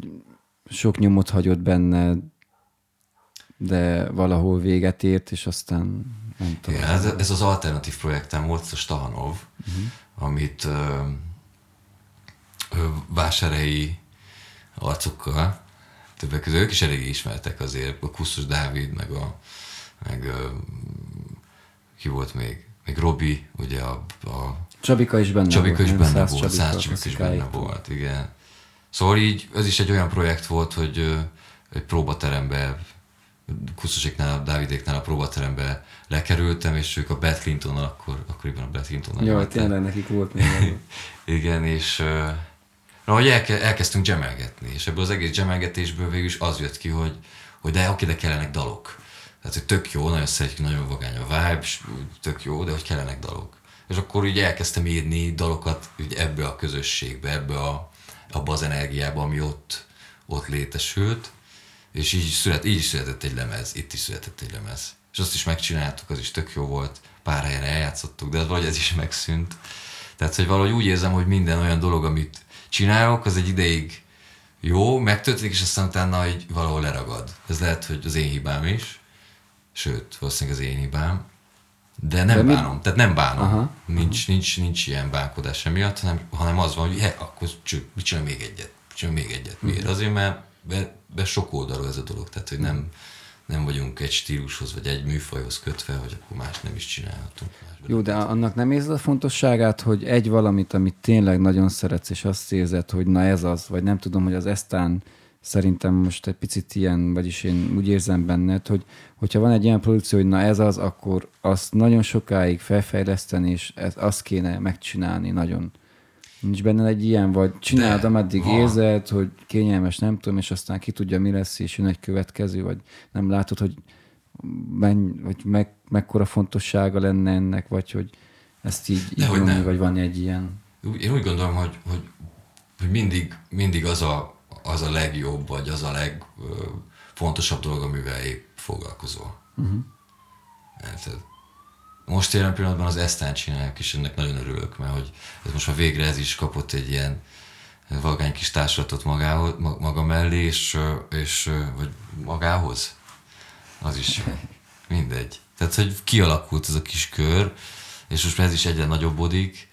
sok nyomot hagyott benne, de valahol véget ért, és aztán nem tudom. Igen, ez, ez az alternatív projektem volt, a Stahanov, uh-huh. amit ö, ö, vásárhelyi arcokkal többek között ők is elég ismertek azért, a Kusztus Dávid, meg a, meg a, ki volt még, még Robi, ugye a, a Csabika is benne Csabika volt. is benne volt, Csabika, Száz Csabika is benne volt, igen. Szóval így, ez is egy olyan projekt volt, hogy egy próbaterembe Kuszusiknál, Dávidéknál a próbaterembe lekerültem, és ők a Beth Clinton-nal, akkor, akkoriban a Beth Clinton-nal. Jaj, tényleg nekik volt még. Igen, és Na, hogy elke, elkezdtünk gemelgetni, és ebből az egész gemelgetésből végül is az jött ki, hogy, hogy de oké, de kellenek dalok. Tehát, hogy tök jó, nagyon szeretjük, nagyon vagány a vibe, tök jó, de hogy kellenek dalok. És akkor így elkezdtem írni dalokat úgy ebbe a közösségbe, ebbe a, abba az energiába, ami ott, ott létesült, és így, szület, így is született egy lemez, itt is született egy lemez. És azt is megcsináltuk, az is tök jó volt, pár helyen eljátszottuk, de vagy ez is megszűnt. Tehát, hogy valahogy úgy érzem, hogy minden olyan dolog, amit csinálok, az egy ideig jó, megtörténik, és aztán utána így valahol leragad. Ez lehet, hogy az én hibám is, sőt, valószínűleg az én hibám, de nem de bánom, mi? tehát nem bánom. Aha. Nincs, aha. nincs, nincs ilyen bánkodás emiatt, hanem, hanem az van, hogy he, akkor csinálj még egyet, csinálj még egyet. Miért? Uh-huh. Azért, mert be, be sok oldalú ez a dolog, tehát hogy nem, nem vagyunk egy stílushoz, vagy egy műfajhoz kötve, hogy akkor más nem is csinálhatunk. Jó, de annak nem érzed a fontosságát, hogy egy valamit, amit tényleg nagyon szeretsz, és azt érzed, hogy na ez az, vagy nem tudom, hogy az Esztán szerintem most egy picit ilyen, vagyis én úgy érzem benned, hogy hogyha van egy ilyen produkció, hogy na ez az, akkor azt nagyon sokáig felfejleszteni, és ez, azt kéne megcsinálni nagyon. Nincs benne egy ilyen, vagy csináld, ameddig van. érzed, hogy kényelmes, nem tudom, és aztán ki tudja, mi lesz, és jön egy következő, vagy nem látod, hogy menny, vagy meg, mekkora fontossága lenne ennek, vagy hogy ezt így, így nyomni, vagy van egy ilyen... Én úgy gondolom, hogy, hogy, hogy mindig, mindig az, a, az a legjobb, vagy az a legfontosabb dolog, amivel épp foglalkozol. Uh-huh. Most jelen pillanatban az Esztán csinálják, és ennek nagyon örülök, mert hogy ez most már végre ez is kapott egy ilyen vagány kis társulatot magához, maga mellé, és, és vagy magához. Az is mindegy. Tehát, hogy kialakult ez a kis kör, és most már ez is egyre nagyobbodik,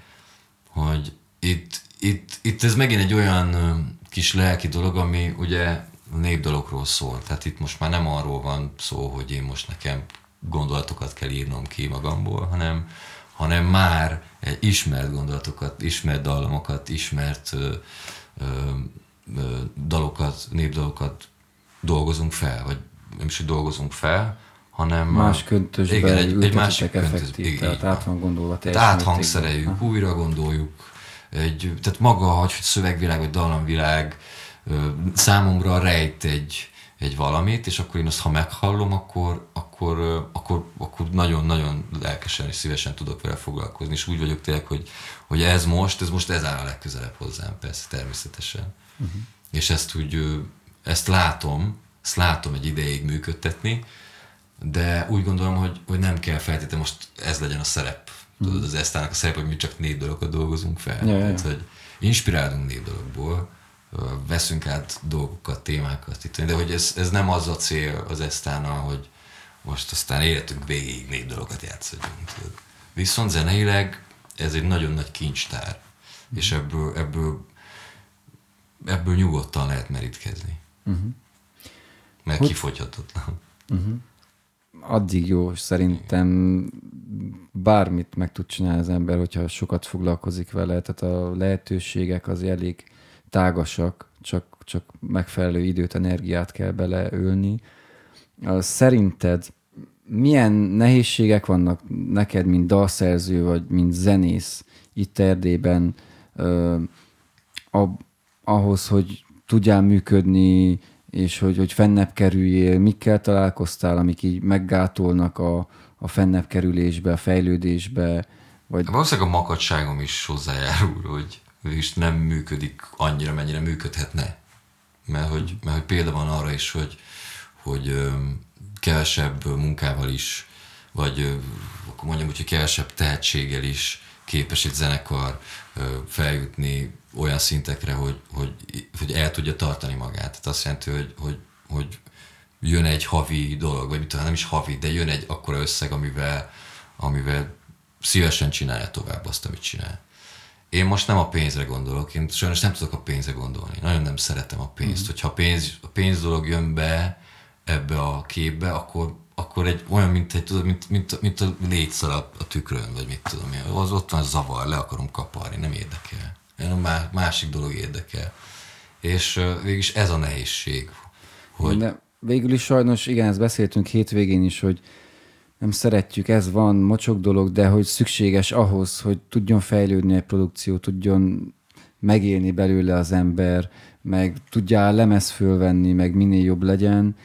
hogy itt, itt, itt ez megint egy olyan kis lelki dolog, ami ugye népdalokról szól. Tehát itt most már nem arról van szó, hogy én most nekem gondolatokat kell írnom ki magamból, hanem, hanem már ismert gondolatokat, ismert dallamokat, ismert ö, ö, ö, dalokat, népdalokat dolgozunk fel, vagy nem is, hogy dolgozunk fel, hanem... Más köntösbe igen, egy, egy másik effektív, igen, tehát át van gondolva Tehát áthangszereljük, újra gondoljuk. Egy, tehát maga, hogy szövegvilág vagy dallamvilág számomra rejt egy, egy valamit, és akkor én azt, ha meghallom, akkor, akkor akkor, akkor, nagyon-nagyon lelkesen és szívesen tudok vele foglalkozni, és úgy vagyok tényleg, hogy, hogy ez most, ez most ez áll a legközelebb hozzám, persze, természetesen. Uh-huh. És ezt úgy, ezt látom, ezt látom egy ideig működtetni, de úgy gondolom, hogy, hogy nem kell feltétlenül most ez legyen a szerep. Tudod, az esztának a szerep, hogy mi csak négy dologot dolgozunk fel. Ja, Tehát, ja. hogy inspirálunk négy dologból, veszünk át dolgokat, témákat, itt, de hogy ez, ez nem az a cél az esztána, hogy most aztán életünk végéig négy dologot játszhatjunk. Tudod. Viszont zeneileg ez egy nagyon nagy kincstár, mm. és ebből, ebből, ebből nyugodtan lehet merítkezni. Uh-huh. Mert hogy... kifogyhatatlan. Uh-huh addig jó, szerintem bármit meg tud csinálni az ember, hogyha sokat foglalkozik vele, tehát a lehetőségek az elég tágasak, csak, csak megfelelő időt, energiát kell beleölni. Szerinted milyen nehézségek vannak neked, mint dalszerző, vagy mint zenész itt Erdélyben ahhoz, hogy tudjál működni és hogy, hogy fennebb kerüljél, mikkel találkoztál, amik így meggátolnak a, a fennebb kerülésbe, a fejlődésbe, vagy... Valószínűleg a makadságom is hozzájárul, hogy is nem működik annyira, mennyire működhetne. Mert hogy, mert hogy példa van arra is, hogy, hogy kevesebb munkával is, vagy akkor mondjam hogy kevesebb tehetséggel is képes egy zenekar feljutni olyan szintekre, hogy, hogy, hogy el tudja tartani magát. Tehát azt jelenti, hogy, hogy, hogy jön egy havi dolog, vagy mit nem is havi, de jön egy akkora összeg, amivel, amivel szívesen csinálja tovább azt, amit csinál. Én most nem a pénzre gondolok, én sajnos nem tudok a pénzre gondolni. Nagyon nem szeretem a pénzt. Mm. Hogyha a pénz, a pénz dolog jön be ebbe a képbe, akkor, akkor egy olyan, mint, egy, tudod, mint, mint, mint a létszar a, a tükrön, vagy mit tudom én. Az ott van zavar, le akarom kaparni, nem érdekel. Én a másik dolog érdekel. És végülis ez a nehézség. Hogy... De végül is sajnos, igen, ezt beszéltünk hétvégén is, hogy nem szeretjük, ez van, mocsok dolog, de hogy szükséges ahhoz, hogy tudjon fejlődni egy produkció, tudjon megélni belőle az ember, meg tudja lemez fölvenni, meg minél jobb legyen.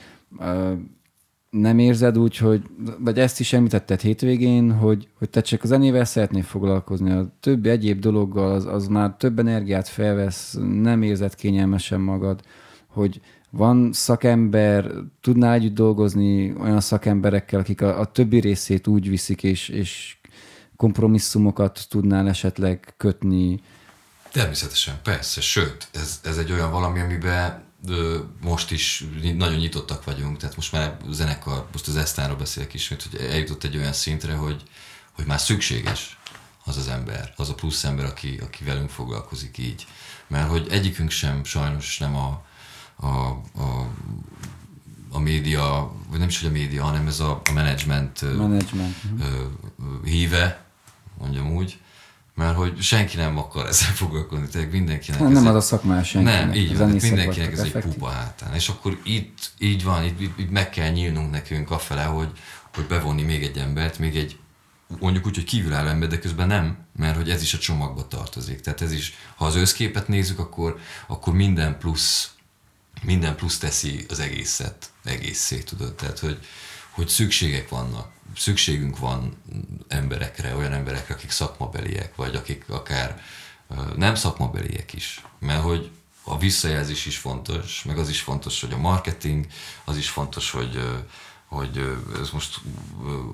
Nem érzed úgy, hogy, vagy ezt is említetted hétvégén, hogy, hogy te csak a zenével szeretnél foglalkozni, a többi egyéb dologgal az, az már több energiát felvesz, nem érzed kényelmesen magad, hogy van szakember, tudnál együtt dolgozni olyan szakemberekkel, akik a, a többi részét úgy viszik, és, és kompromisszumokat tudnál esetleg kötni? Természetesen, persze, sőt, ez, ez egy olyan valami, amiben most is nagyon nyitottak vagyunk, tehát most már a zenekar, most az Esztánról beszélek ismét, hogy eljutott egy olyan szintre, hogy, hogy már szükséges az az ember, az a plusz ember, aki, aki velünk foglalkozik így. Mert hogy egyikünk sem sajnos nem a, a, a, a média, vagy nem is hogy a média, hanem ez a, a management, management. híve, mondjam úgy, mert hogy senki nem akar ezzel foglalkozni, tehát mindenkinek. Nem, nem az a szakmás senki. Nem, így van, mindenkinek ez egy pupa hátán. És akkor itt, így van, itt, itt meg kell nyílnunk nekünk afele, hogy, hogy bevonni még egy embert, még egy mondjuk úgy, hogy kívülálló ember, de közben nem, mert hogy ez is a csomagba tartozik. Tehát ez is, ha az összképet nézzük, akkor, akkor minden plusz, minden plusz teszi az egészet, egészé, tudod. Tehát, hogy, hogy szükségek vannak szükségünk van emberekre, olyan emberekre, akik szakmabeliek, vagy akik akár nem szakmabeliek is. Mert hogy a visszajelzés is fontos, meg az is fontos, hogy a marketing, az is fontos, hogy, hogy ez most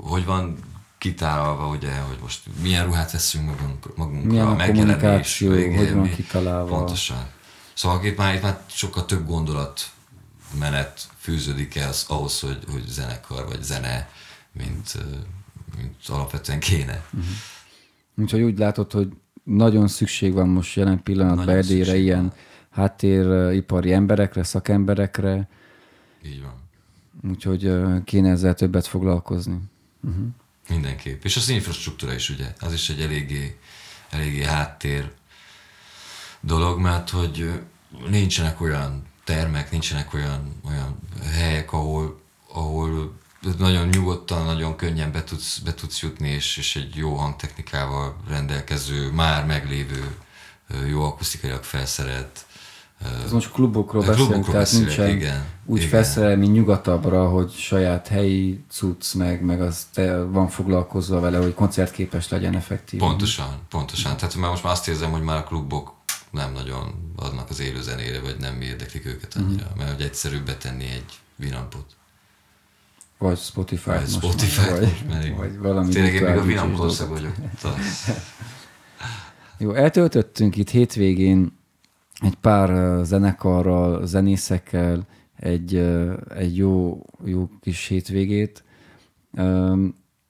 hogy van kitalálva, ugye, hogy most milyen ruhát veszünk magunk, magunkra, milyen a megjelenés, vége, hogy van kitalálva. Pontosan. Szóval itt már, itt már sokkal több gondolat menet fűződik el ahhoz, hogy, hogy zenekar vagy zene mint, mint alapvetően kéne. Uh-huh. Úgyhogy úgy látod, hogy nagyon szükség van most jelen pillanatban Erdélyre ilyen háttéripari emberekre, szakemberekre. Így van. Úgyhogy kéne ezzel többet foglalkozni. Uh-huh. Mindenképp. És az infrastruktúra is, ugye, az is egy eléggé, eléggé háttér dolog, mert hogy nincsenek olyan termek, nincsenek olyan, olyan helyek, ahol, ahol nagyon nyugodtan, nagyon könnyen be tudsz, be tudsz jutni, és, és egy jó hangtechnikával rendelkező, már meglévő, jó akusztikailag felszerelt Ez most klubokról beszélünk, klubokról tehát beszélek, nincsen igen, úgy igen. felszerelmi nyugatabbra, hogy saját helyi cucc, meg, meg az te van foglalkozva vele, hogy koncertképes legyen effektív. Pontosan, pontosan. Tehát már most már azt érzem, hogy már a klubok nem nagyon adnak az élő zenére, vagy nem érdeklik őket annyira, Mhm. mert hogy egyszerűbb betenni egy vinampot. Vagy Spotify. Vagy most Spotify, vagy, most már igen. vagy valami Tényleg én még a dolgot. ország vagyok. Jó, eltöltöttünk itt hétvégén egy pár zenekarral, zenészekkel egy, egy jó, jó kis hétvégét.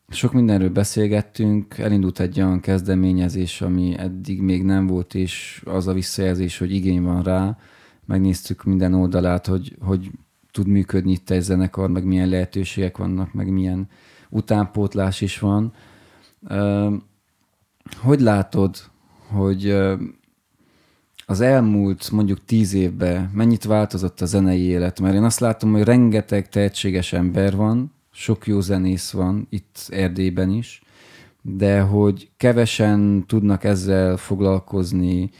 Sok mindenről beszélgettünk, elindult egy olyan kezdeményezés, ami eddig még nem volt, és az a visszajelzés, hogy igény van rá. Megnéztük minden oldalát, hogy, hogy tud működni itt egy zenekar, meg milyen lehetőségek vannak, meg milyen utánpótlás is van. Hogy látod, hogy az elmúlt mondjuk tíz évben mennyit változott a zenei élet? Mert én azt látom, hogy rengeteg tehetséges ember van, sok jó zenész van itt Erdélyben is, de hogy kevesen tudnak ezzel foglalkozni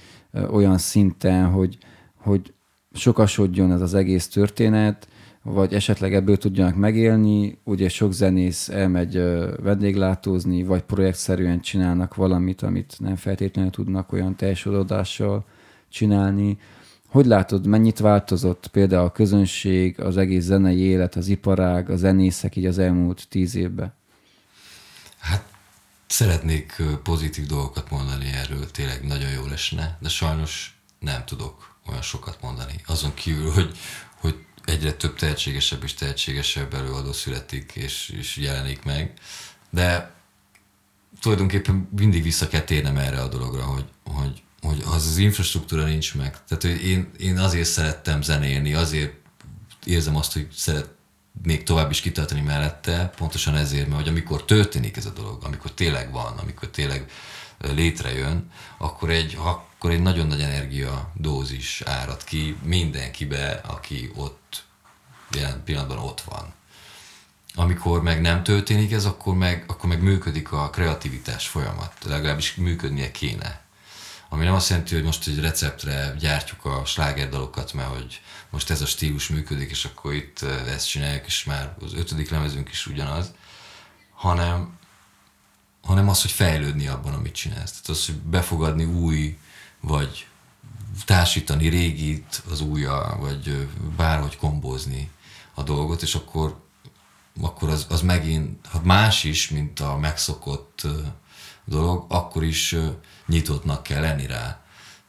olyan szinten, hogy, hogy sokasodjon ez az egész történet, vagy esetleg ebből tudjanak megélni. Ugye sok zenész elmegy vendéglátózni, vagy projektszerűen csinálnak valamit, amit nem feltétlenül tudnak olyan teljes csinálni. Hogy látod, mennyit változott például a közönség, az egész zenei élet, az iparág, a zenészek így az elmúlt tíz évben? hát szeretnék pozitív dolgokat mondani erről, tényleg nagyon jó lesne, de sajnos nem tudok olyan sokat mondani. Azon kívül, hogy, hogy egyre több tehetségesebb és tehetségesebb előadó születik és, és jelenik meg, de tulajdonképpen mindig vissza kell térnem erre a dologra, hogy, hogy, hogy az az infrastruktúra nincs meg. Tehát hogy én, én azért szerettem zenélni, azért érzem azt, hogy szeretnék tovább is kitartani mellette, pontosan ezért, mert hogy amikor történik ez a dolog, amikor tényleg van, amikor tényleg létrejön, akkor egy, akkor egy nagyon nagy energia dózis árad ki mindenkibe, aki ott jelen pillanatban ott van. Amikor meg nem történik ez, akkor meg, akkor meg működik a kreativitás folyamat. Legalábbis működnie kéne. Ami nem azt jelenti, hogy most egy receptre gyártjuk a slágerdalokat, mert hogy most ez a stílus működik, és akkor itt eh, ezt csináljuk, és már az ötödik lemezünk is ugyanaz, hanem, hanem az, hogy fejlődni abban, amit csinálsz. Tehát az, hogy befogadni új, vagy társítani régit az újja, vagy ö, bárhogy kombózni a dolgot, és akkor, akkor az, az megint, ha más is, mint a megszokott ö, dolog, akkor is nyitottnak kell lenni rá,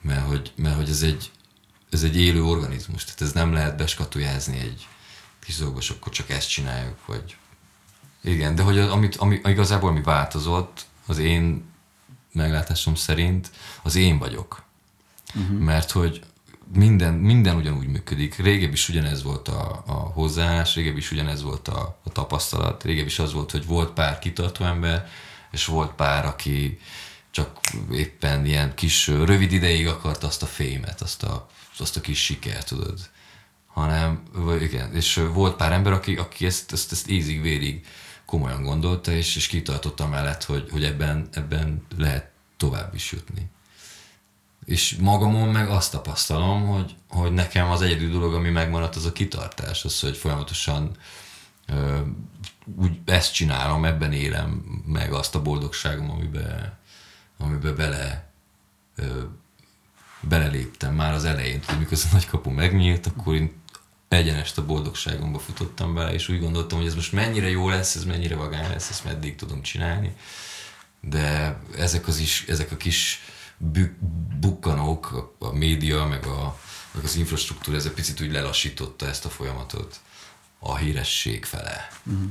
mert hogy, mert hogy ez, egy, ez egy élő organizmus, tehát ez nem lehet beskatujázni egy kis dolgos, és akkor csak ezt csináljuk, vagy igen, de hogy az, amit, ami, igazából ami változott, az én meglátásom szerint, az én vagyok. Uh-huh. Mert hogy minden, minden ugyanúgy működik. Régebb is ugyanez volt a, a hozzáállás, régebb is ugyanez volt a, a tapasztalat, régebb is az volt, hogy volt pár kitartó ember, és volt pár, aki csak éppen ilyen kis rövid ideig akart azt a fémet, azt a, azt a kis sikert, tudod. Hanem, vagy igen, és volt pár ember, aki, aki ezt, ezt, ezt ízig-vérig komolyan gondolta, és, és kitartotta mellett, hogy, hogy ebben, ebben lehet tovább is jutni. És magamon meg azt tapasztalom, hogy, hogy nekem az egyedül dolog, ami megmaradt, az a kitartás, az, hogy folyamatosan ö, úgy ezt csinálom, ebben élem meg azt a boldogságom, amiben, amiben bele ö, beleléptem már az elején, hogy mikor a nagy kapu megnyílt, akkor én egyenest a boldogságomba futottam bele, és úgy gondoltam, hogy ez most mennyire jó lesz, ez mennyire vagány lesz, ezt meddig tudom csinálni. De ezek, az is, ezek a kis bük, bukkanók, a, a média, meg, a, meg az infrastruktúra, ez egy picit úgy lelassította ezt a folyamatot a híresség fele. Uh-huh.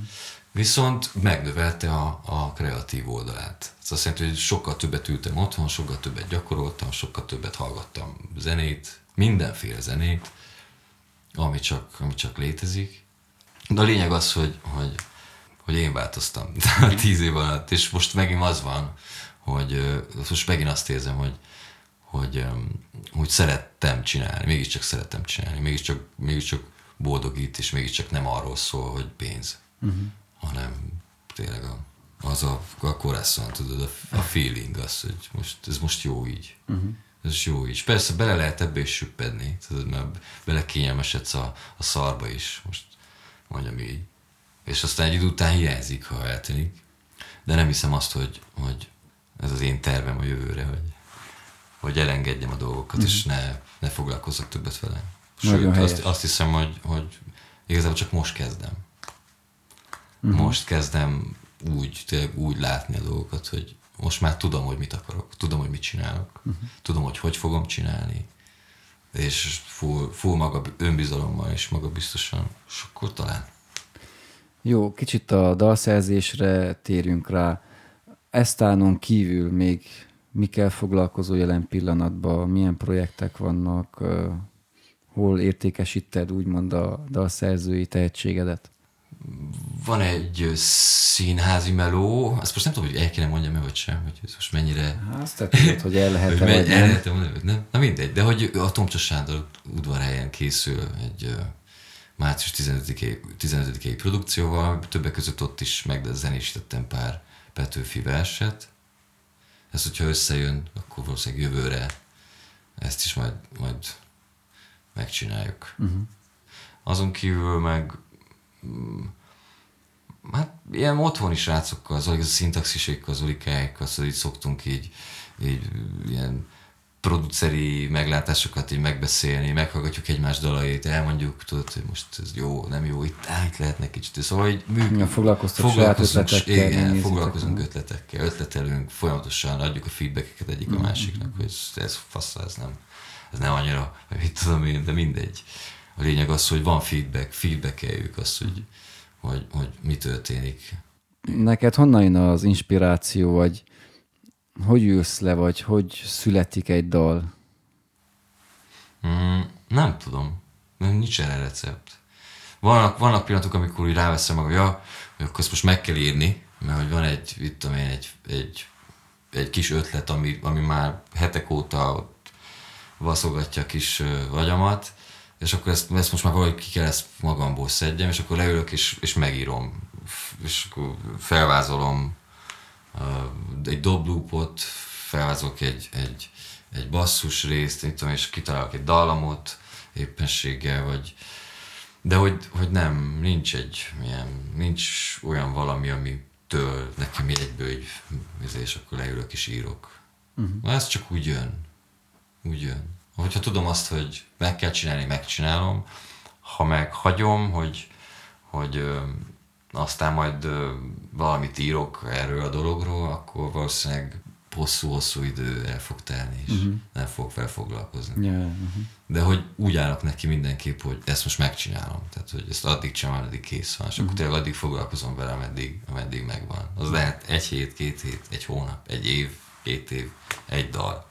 Viszont megnövelte a, a kreatív oldalát. Ez azt jelenti, hogy sokkal többet ültem otthon, sokkal többet gyakoroltam, sokkal többet hallgattam zenét, mindenféle zenét, ami csak, ami csak létezik. De a lényeg az, hogy, hogy, hogy én változtam tíz év alatt, és most megint az van, hogy most megint azt érzem, hogy, hogy, hogy szerettem csinálni, mégiscsak szerettem csinálni, mégiscsak, mégiscsak boldogít, és mégiscsak nem arról szól, hogy pénz, uh-huh. Hanem tényleg a, az a, a corazon, tudod, a, a feeling az, hogy most, ez most jó így. Uh-huh. Ez jó is. Persze bele lehet ebbe is süppedni, tudod, mert bele kényelmesedsz a, a szarba is, most mondjam így. És aztán egy idő után hiányzik, ha eltűnik. De nem hiszem azt, hogy, hogy ez az én tervem a jövőre, hogy, hogy elengedjem a dolgokat, mm-hmm. és ne, ne foglalkozzak többet vele. Sőt, azt, azt hiszem, hogy, hogy igazából csak most kezdem. Mm-hmm. Most kezdem úgy, tényleg úgy látni a dolgokat, hogy most már tudom, hogy mit akarok, tudom, hogy mit csinálok, uh-huh. tudom, hogy hogy fogom csinálni, és full, full maga önbizalommal és maga biztosan, és akkor talán. Jó, kicsit a dalszerzésre térjünk rá. Esztánon kívül még mikkel foglalkozó jelen pillanatban, milyen projektek vannak, hol értékesíted úgymond a dalszerzői tehetségedet? Van egy színházi meló, azt most nem tudom, hogy el kéne mondjam-e, vagy sem, hogy ez most mennyire... Hát Azt te tudod, hogy el lehet Hogy vagy el lehet mondani, nem? Na mindegy, de hogy a Tomcsa Sándor udvarhelyen készül egy március 15-i 15 produkcióval, többek között ott is megzenésítettem pár Petőfi verset. Ez, hogyha összejön, akkor valószínűleg jövőre ezt is majd, majd megcsináljuk. Uh-huh. Azon kívül meg hát ilyen otthoni srácokkal, az, az szintaxisékkal, az olikáikkal, szóval így szoktunk így, így ilyen produceri meglátásokat így megbeszélni, meghallgatjuk egymás dalait, elmondjuk, tudod, hogy most ez jó, nem jó, itt, á, itt lehetne kicsit, szóval így műk, Ja, foglalkoztok saját ötletekkel, igen, foglalkozunk ötletekkel, ötletelünk, folyamatosan adjuk a feedbackeket egyik a másiknak, hogy ez, ez fasz, ez nem, ez nem annyira, mit tudom én, de mindegy. A lényeg az, hogy van feedback, feedbackeljük azt, hogy, hogy, hogy mi történik. Neked honnan jön az inspiráció, vagy hogy ülsz le, vagy hogy születik egy dal? Mm, nem tudom. Nem, nincs erre recept. Vannak, vannak pillanatok, amikor úgy ráveszem magam, ja, hogy akkor ezt most meg kell írni, mert hogy van egy, tudom én, egy, egy, egy kis ötlet, ami, ami már hetek óta vaszogatja a kis ö, vagyamat, és akkor ezt, ezt most már valahogy ki kell ezt magamból szedjem, és akkor leülök és, és megírom. És akkor felvázolom ö, egy dobloopot, felvázolok egy, egy, egy basszus részt, mit tudom, és kitalálok egy dallamot éppenséggel, vagy de hogy, hogy nem, nincs egy ilyen, nincs olyan valami, amitől nekem így egyből így, és akkor leülök és írok. Uh-huh. Ez csak úgy jön. Úgy jön. Hogyha tudom azt, hogy meg kell csinálni, megcsinálom. Ha meg hagyom, hogy, hogy ö, aztán majd ö, valamit írok erről a dologról, akkor valószínűleg hosszú-hosszú idő el fog telni, és uh-huh. nem fog vele foglalkozni. Ja, uh-huh. De hogy úgy állok neki mindenképp, hogy ezt most megcsinálom. Tehát, hogy ezt addig csinálom, addig kész van. És akkor Mhm. tényleg addig foglalkozom vele, ameddig, ameddig megvan. Az lehet egy hét, két hét, egy hónap, egy év, két év, egy dal.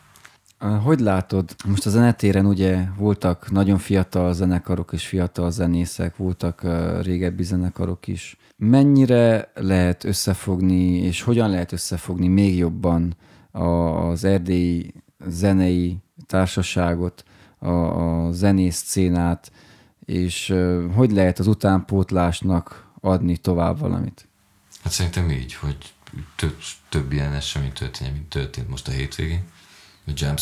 Hogy látod, most a zenetéren ugye voltak nagyon fiatal zenekarok és fiatal zenészek, voltak régebbi zenekarok is. Mennyire lehet összefogni, és hogyan lehet összefogni még jobban az erdélyi zenei társaságot, a, zenész szcénát, és hogy lehet az utánpótlásnak adni tovább valamit? Hát szerintem így, hogy több, több ilyen esemény történjen, mint történt most a hétvégén, hogy jam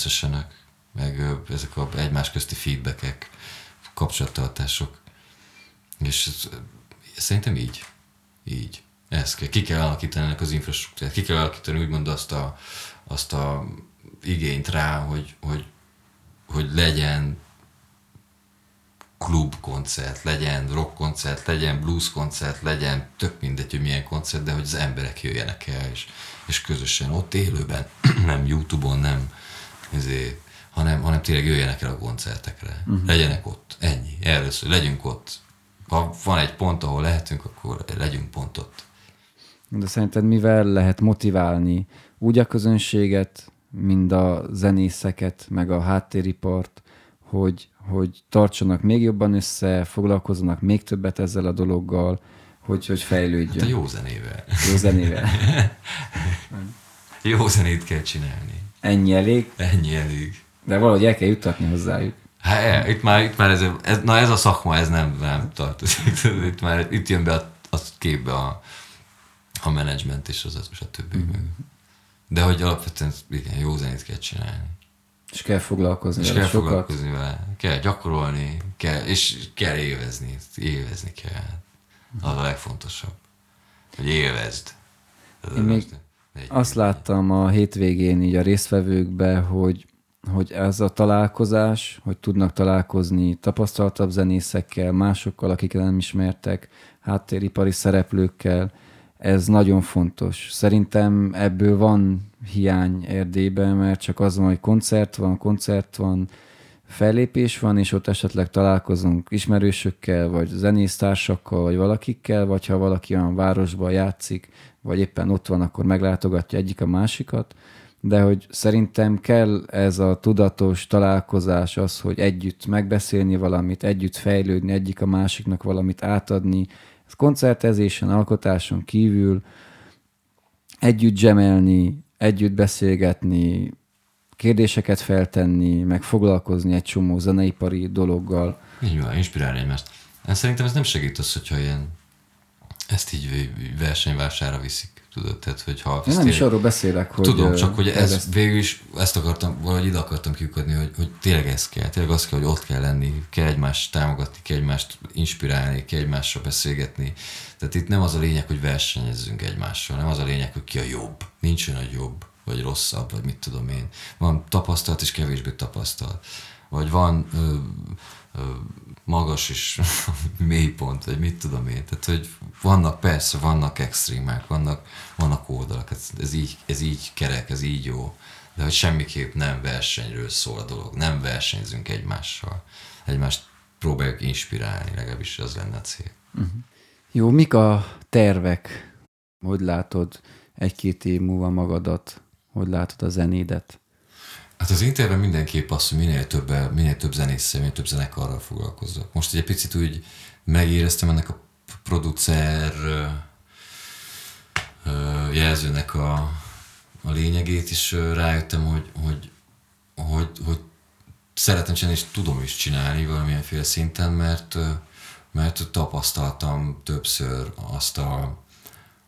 meg ezek a egymás közti feedbackek, kapcsolattartások. És ez, szerintem így. Így. Ez kell. Ki kell alakítani ennek az infrastruktúrát. Ki kell alakítani úgymond azt a, azt a igényt rá, hogy, hogy, hogy legyen klubkoncert, legyen rockkoncert, legyen blueskoncert, legyen tök mindegy, hogy milyen koncert, de hogy az emberek jöjjenek el, és, és közösen ott élőben, nem Youtube-on, nem ezért, hanem, hanem tényleg jöjjenek el a koncertekre. Uh-huh. Legyenek ott. Ennyi. Erről szól. Legyünk ott. Ha van egy pont, ahol lehetünk, akkor legyünk pont ott. De szerinted mivel lehet motiválni úgy a közönséget, mind a zenészeket, meg a háttéripart, hogy, hogy tartsanak még jobban össze, foglalkozzanak még többet ezzel a dologgal, hogy, hogy Hát a fejlődjön. jó zenével. jó zenével. Jó zenét kell csinálni. Ennyi elég, Ennyi elég. de valahogy el kell juttatni hozzájuk. Hát itt már, itt már ez, ez, na ez a szakma, ez nem, nem tartozik. itt már itt jön be a, a képbe a, a menedzsment és az, és a többi. Mm. De hogy alapvetően igen, jó zenét kell csinálni. És kell foglalkozni És vele kell sokat. foglalkozni vele, kell gyakorolni, kell, és kell élvezni, élvezni kell. Az a legfontosabb. Hogy élvezd. Ez Én még most egy- Azt láttam a hétvégén így a résztvevőkbe, hogy, hogy ez a találkozás, hogy tudnak találkozni tapasztaltabb zenészekkel, másokkal, akik nem ismertek, háttéripari szereplőkkel, ez nagyon fontos. Szerintem ebből van hiány Erdélyben, mert csak az van, hogy koncert van, koncert van, fellépés van, és ott esetleg találkozunk ismerősökkel, vagy zenésztársakkal, vagy valakikkel, vagy ha valaki olyan városban játszik, vagy éppen ott van, akkor meglátogatja egyik a másikat, de hogy szerintem kell ez a tudatos találkozás, az, hogy együtt megbeszélni valamit, együtt fejlődni, egyik a másiknak valamit átadni, ez koncertezésen, alkotáson kívül együtt zsemelni, együtt beszélgetni, kérdéseket feltenni, meg foglalkozni egy csomó zeneipari dologgal. Így van, inspirálni egymást. Hát szerintem ez nem segít az, hogyha ilyen ezt így versenyvásárra viszik, tudod? Tehát, hogy ha Én ezt nem is arról beszélek, hogy... Tudom, csak hogy ez fejleszt- végül is, ezt akartam, valahogy ide akartam kiukadni, hogy, hogy tényleg ez kell, tényleg az kell, hogy ott kell lenni, kell egymást támogatni, kell egymást inspirálni, kell egymással beszélgetni. Tehát itt nem az a lényeg, hogy versenyezzünk egymással, nem az a lényeg, hogy ki a jobb. Nincs olyan, hogy jobb, vagy rosszabb, vagy mit tudom én. Van tapasztalat és kevésbé tapasztalat. Vagy van ö, ö, magas és mély pont, vagy mit tudom én. Tehát, hogy vannak persze, vannak extrémák, vannak, vannak oldalak, ez, ez, így, ez így kerek, ez így jó, de hogy semmiképp nem versenyről szól a dolog, nem versenyzünk egymással, egymást próbáljuk inspirálni, legalábbis az lenne a cél. Jó, mik a tervek? Hogy látod egy-két év múlva magadat? Hogy látod a zenédet? Hát az én tervem mindenképp az, hogy minél több, minél több zenésszel, minél több zenekarral foglalkozzak. Most egy picit úgy megéreztem ennek a producer jelzőnek a, a lényegét, ö, rájöttem, hogy, hogy, hogy, hogy szeretem csinálni, és tudom is csinálni valamilyenféle szinten, mert, mert tapasztaltam többször azt a,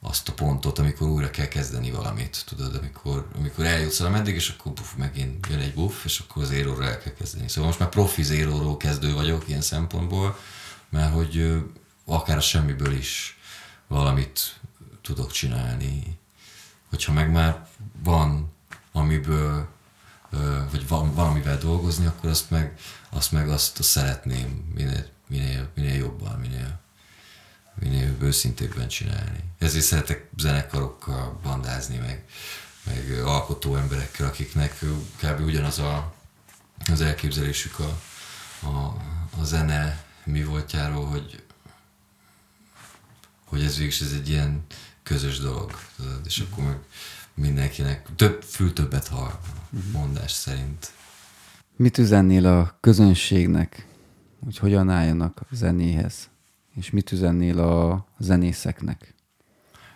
azt a pontot, amikor újra kell kezdeni valamit, tudod, amikor, amikor eljutsz el meddig, és akkor puf, megint jön egy buff, és akkor az éróra el kell kezdeni. Szóval most már profi zéróról kezdő vagyok ilyen szempontból, mert hogy akár a semmiből is valamit tudok csinálni. Hogyha meg már van, amiből, vagy valamivel dolgozni, akkor azt meg azt, meg azt szeretném minél, minél, minél jobban, minél, minél őszintébben csinálni. Ezért szeretek zenekarokkal bandázni, meg, meg alkotó emberekkel, akiknek kb. ugyanaz a, az elképzelésük a, a, a zene mi voltjáról, hogy, hogy ez végig ez egy ilyen közös dolog, tudod, és akkor meg mindenkinek több fül többet hall, mondás szerint. Mit üzennél a közönségnek, hogy hogyan álljanak a zenéhez? És mit üzennél a zenészeknek?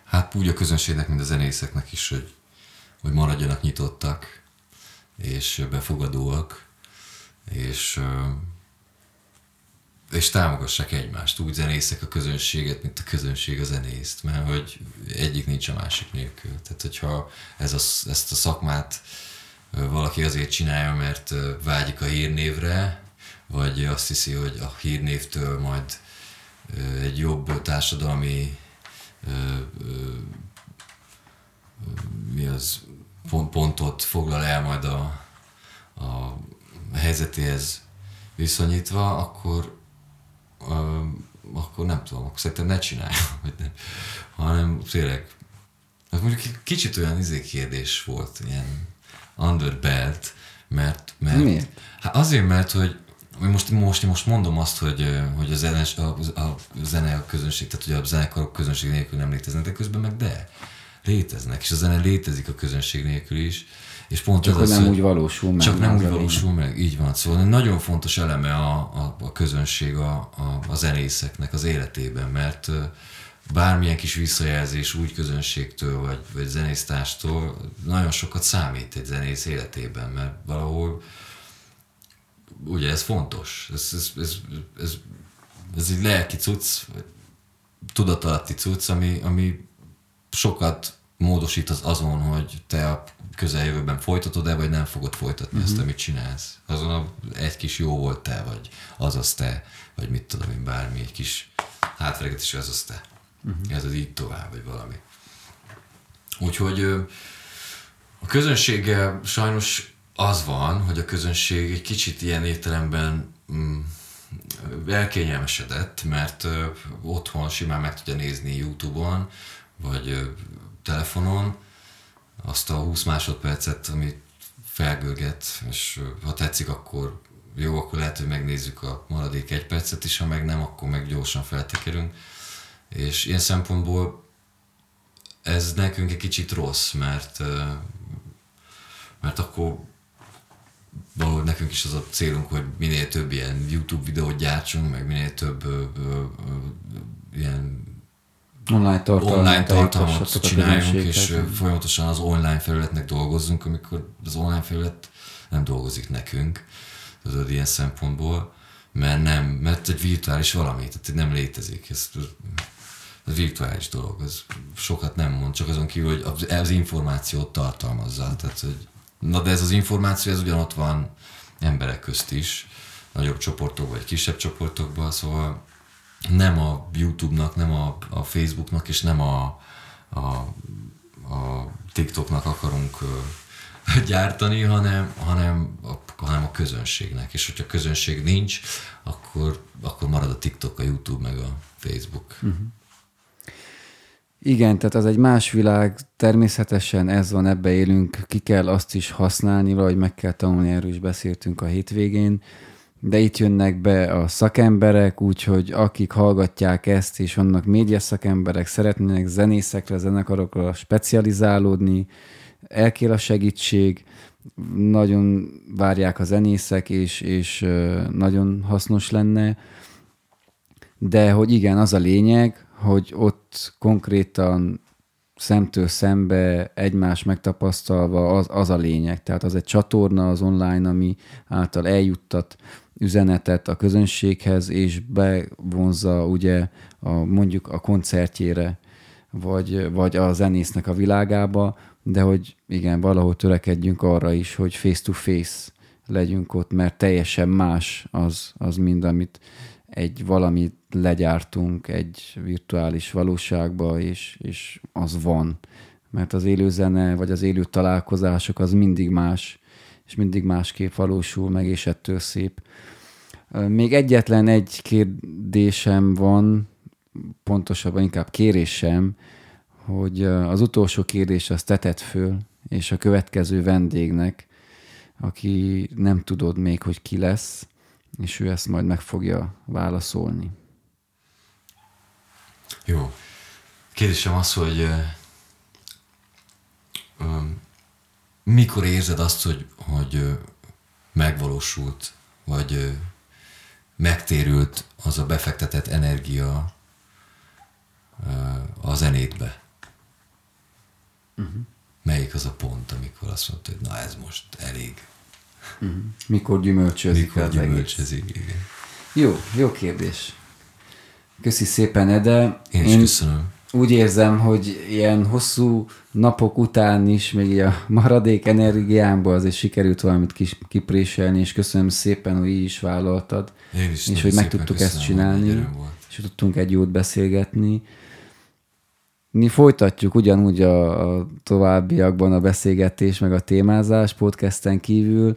Hát úgy a közönségnek, mint a zenészeknek is, hogy, hogy maradjanak nyitottak, és befogadóak, és, és támogassák egymást. Úgy zenészek a közönséget, mint a közönség a zenészt, mert hogy egyik nincs a másik nélkül. Tehát, hogyha ez a, ezt a szakmát valaki azért csinálja, mert vágyik a hírnévre, vagy azt hiszi, hogy a hírnévtől majd egy jobb társadalmi mi az pont, pontot foglal el majd a, a helyzetéhez viszonyítva, akkor, akkor nem tudom, akkor szerintem ne csinálja, nem, hanem tényleg, ez mondjuk kicsit olyan izé kérdés volt, ilyen under belt, mert, mert Miért? Hát azért, mert hogy most, most, most mondom azt, hogy, hogy a, zene, a, a zene a közönség, tehát hogy a zenekarok közönség nélkül nem léteznek, de közben meg de léteznek, és a zene létezik a közönség nélkül is, és pont Csak ez az, nem hogy úgy valósul meg. csak nem úgy valósul meg, így van. Szóval nagyon fontos eleme a, a, a közönség a, a, a zenészeknek az életében, mert bármilyen kis visszajelzés úgy közönségtől, vagy, vagy zenésztástól nagyon sokat számít egy zenész életében, mert valahol ugye ez fontos, ez, ez, ez, ez, ez egy lelki cucc, tudatalatti cucc, ami, ami sokat módosít az azon, hogy te a közeljövőben folytatod-e, vagy nem fogod folytatni uh-huh. azt, amit csinálsz. Azon a, egy kis jó volt te, vagy az az te, vagy mit tudom én, bármi, egy kis hátveregetés, az az te. Uh-huh. Ez az így tovább, vagy valami. Úgyhogy a közönséggel sajnos az van, hogy a közönség egy kicsit ilyen értelemben mm, elkényelmesedett, mert ö, otthon simán meg tudja nézni YouTube-on, vagy ö, telefonon azt a 20 másodpercet, amit felgörget, és ö, ha tetszik, akkor jó, akkor lehet, hogy megnézzük a maradék egy percet is, ha meg nem, akkor meg gyorsan feltekerünk. És ilyen szempontból ez nekünk egy kicsit rossz, mert, mert akkor valahogy nekünk is az a célunk, hogy minél több ilyen YouTube videót gyártsunk, meg minél több ö, ö, ö, ilyen online, tartalmat, online tartalmat csináljunk, és folyamatosan az online felületnek dolgozzunk, amikor az online felület nem dolgozik nekünk, tudod, ilyen szempontból, mert nem, mert egy virtuális valami, tehát nem létezik. Ez, ez virtuális dolog, ez sokat nem mond, csak azon kívül, hogy az információt tartalmazza. Tehát, hogy, na de ez az információ, ez ugyanott van emberek közt is, nagyobb csoportokban vagy kisebb csoportokban, szóval nem a YouTube-nak, nem a, a Facebook-nak, és nem a, a, a TikToknak akarunk gyártani, hanem, hanem, a, hanem a közönségnek. És hogyha közönség nincs, akkor, akkor marad a TikTok, a YouTube, meg a Facebook. Uh-huh. Igen, tehát az egy más világ, természetesen ez van, ebbe élünk, ki kell azt is használni, vagy meg kell tanulni, erről is beszéltünk a hétvégén, de itt jönnek be a szakemberek, úgyhogy akik hallgatják ezt, és vannak média szakemberek, szeretnének zenészekre, zenekarokra specializálódni, elkél a segítség, nagyon várják a zenészek, és, és nagyon hasznos lenne, de hogy igen, az a lényeg, hogy ott konkrétan szemtől szembe egymás megtapasztalva az, az a lényeg. Tehát az egy csatorna az online, ami által eljuttat üzenetet a közönséghez, és bevonza ugye a, mondjuk a koncertjére, vagy, vagy a zenésznek a világába, de hogy igen, valahol törekedjünk arra is, hogy face-to-face legyünk ott, mert teljesen más az, az mind, amit egy valamit legyártunk egy virtuális valóságba, és, és az van. Mert az élő zene, vagy az élő találkozások az mindig más, és mindig másképp valósul meg, és ettől szép. Még egyetlen egy kérdésem van, pontosabban inkább kérésem, hogy az utolsó kérdés az tetett föl, és a következő vendégnek, aki nem tudod még, hogy ki lesz, és ő ezt majd meg fogja válaszolni. Jó. Kérdésem az, hogy mikor érzed azt, hogy, hogy megvalósult, vagy megtérült az a befektetett energia a zenétbe? Uh-huh. Melyik az a pont, amikor azt mondtad, hogy na ez most elég, Uh-huh. Mikor gyümölcsözik Mikor az gyümölcsözik, egész. igen. Jó, jó kérdés. Köszi szépen, Ede. Én is Én köszönöm. Úgy érzem, hogy ilyen hosszú napok után is még a maradék energiámból azért sikerült valamit kis, kipréselni, és köszönöm szépen, hogy így is vállaltad. Én is és hogy meg tudtuk ezt csinálni, és tudtunk egy jót beszélgetni. Mi folytatjuk ugyanúgy a, a továbbiakban a beszélgetés, meg a témázás podcasten kívül.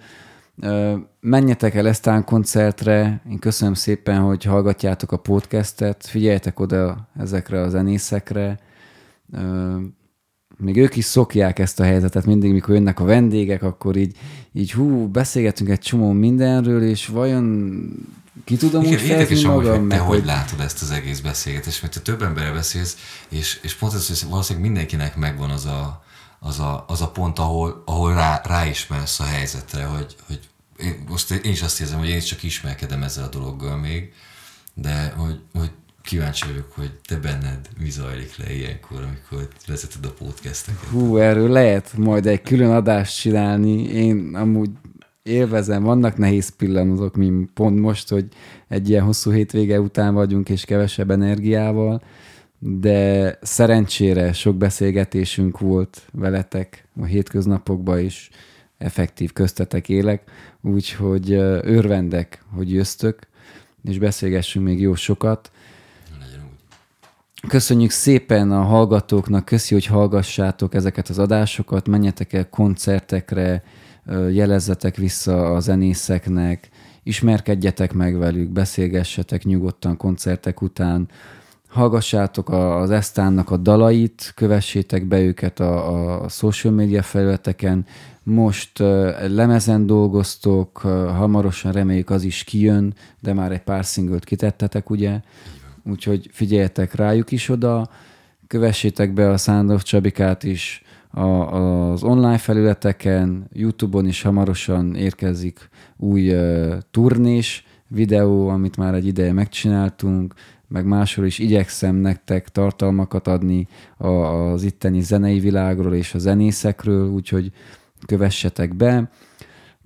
Menjetek el Esztán koncertre, én köszönöm szépen, hogy hallgatjátok a podcastet, figyeljetek oda ezekre a zenészekre. Még ők is szokják ezt a helyzetet, mindig, mikor jönnek a vendégek, akkor így, így hú, beszélgetünk egy csomó mindenről, és vajon ki tudom Igen, úgy fejezni magam, hogy te hogy... hogy látod ezt az egész beszélgetést, mert te több emberrel beszélsz, és, és pont ez, hogy valószínűleg mindenkinek megvan az a, az a, az a pont, ahol, ahol rá, ráismersz a helyzetre, hogy, hogy én, most én is azt érzem, hogy én is csak ismerkedem ezzel a dologgal még, de hogy, hogy kíváncsi vagyok, hogy te benned mi zajlik le ilyenkor, amikor vezeted a podcasteket. Hú, erről lehet majd egy külön adást csinálni. Én amúgy élvezem, vannak nehéz pillanatok, mint pont most, hogy egy ilyen hosszú hétvége után vagyunk, és kevesebb energiával, de szerencsére sok beszélgetésünk volt veletek a hétköznapokban is, effektív köztetek élek, úgyhogy örvendek, hogy jöztök, és beszélgessünk még jó sokat. Köszönjük szépen a hallgatóknak, köszi, hogy hallgassátok ezeket az adásokat, menjetek el koncertekre, jelezzetek vissza a zenészeknek, ismerkedjetek meg velük, beszélgessetek nyugodtan koncertek után, hallgassátok az Esztánnak a dalait, kövessétek be őket a, a social media felületeken. Most uh, lemezen dolgoztok, uh, hamarosan reméljük az is kijön, de már egy pár szinglet kitettetek, ugye? Úgyhogy figyeljetek rájuk is oda, kövessétek be a Sándor Csabikát is a, az online felületeken, Youtube-on is hamarosan érkezik új uh, turnés videó, amit már egy ideje megcsináltunk, meg máshol is igyekszem nektek tartalmakat adni az itteni zenei világról és a zenészekről, úgyhogy kövessetek be.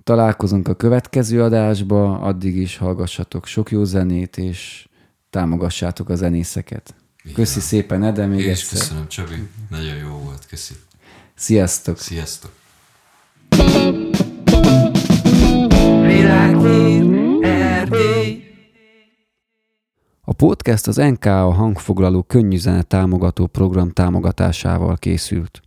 Találkozunk a következő adásba, addig is hallgassatok sok jó zenét, és támogassátok a zenészeket. Köszi szépen, Ede, még Én is egyszer. köszönöm, Csabi. Nagyon jó volt, köszi. Sziasztok! Sziasztok! A podcast az NK a hangfoglaló könnyű zene támogató program támogatásával készült.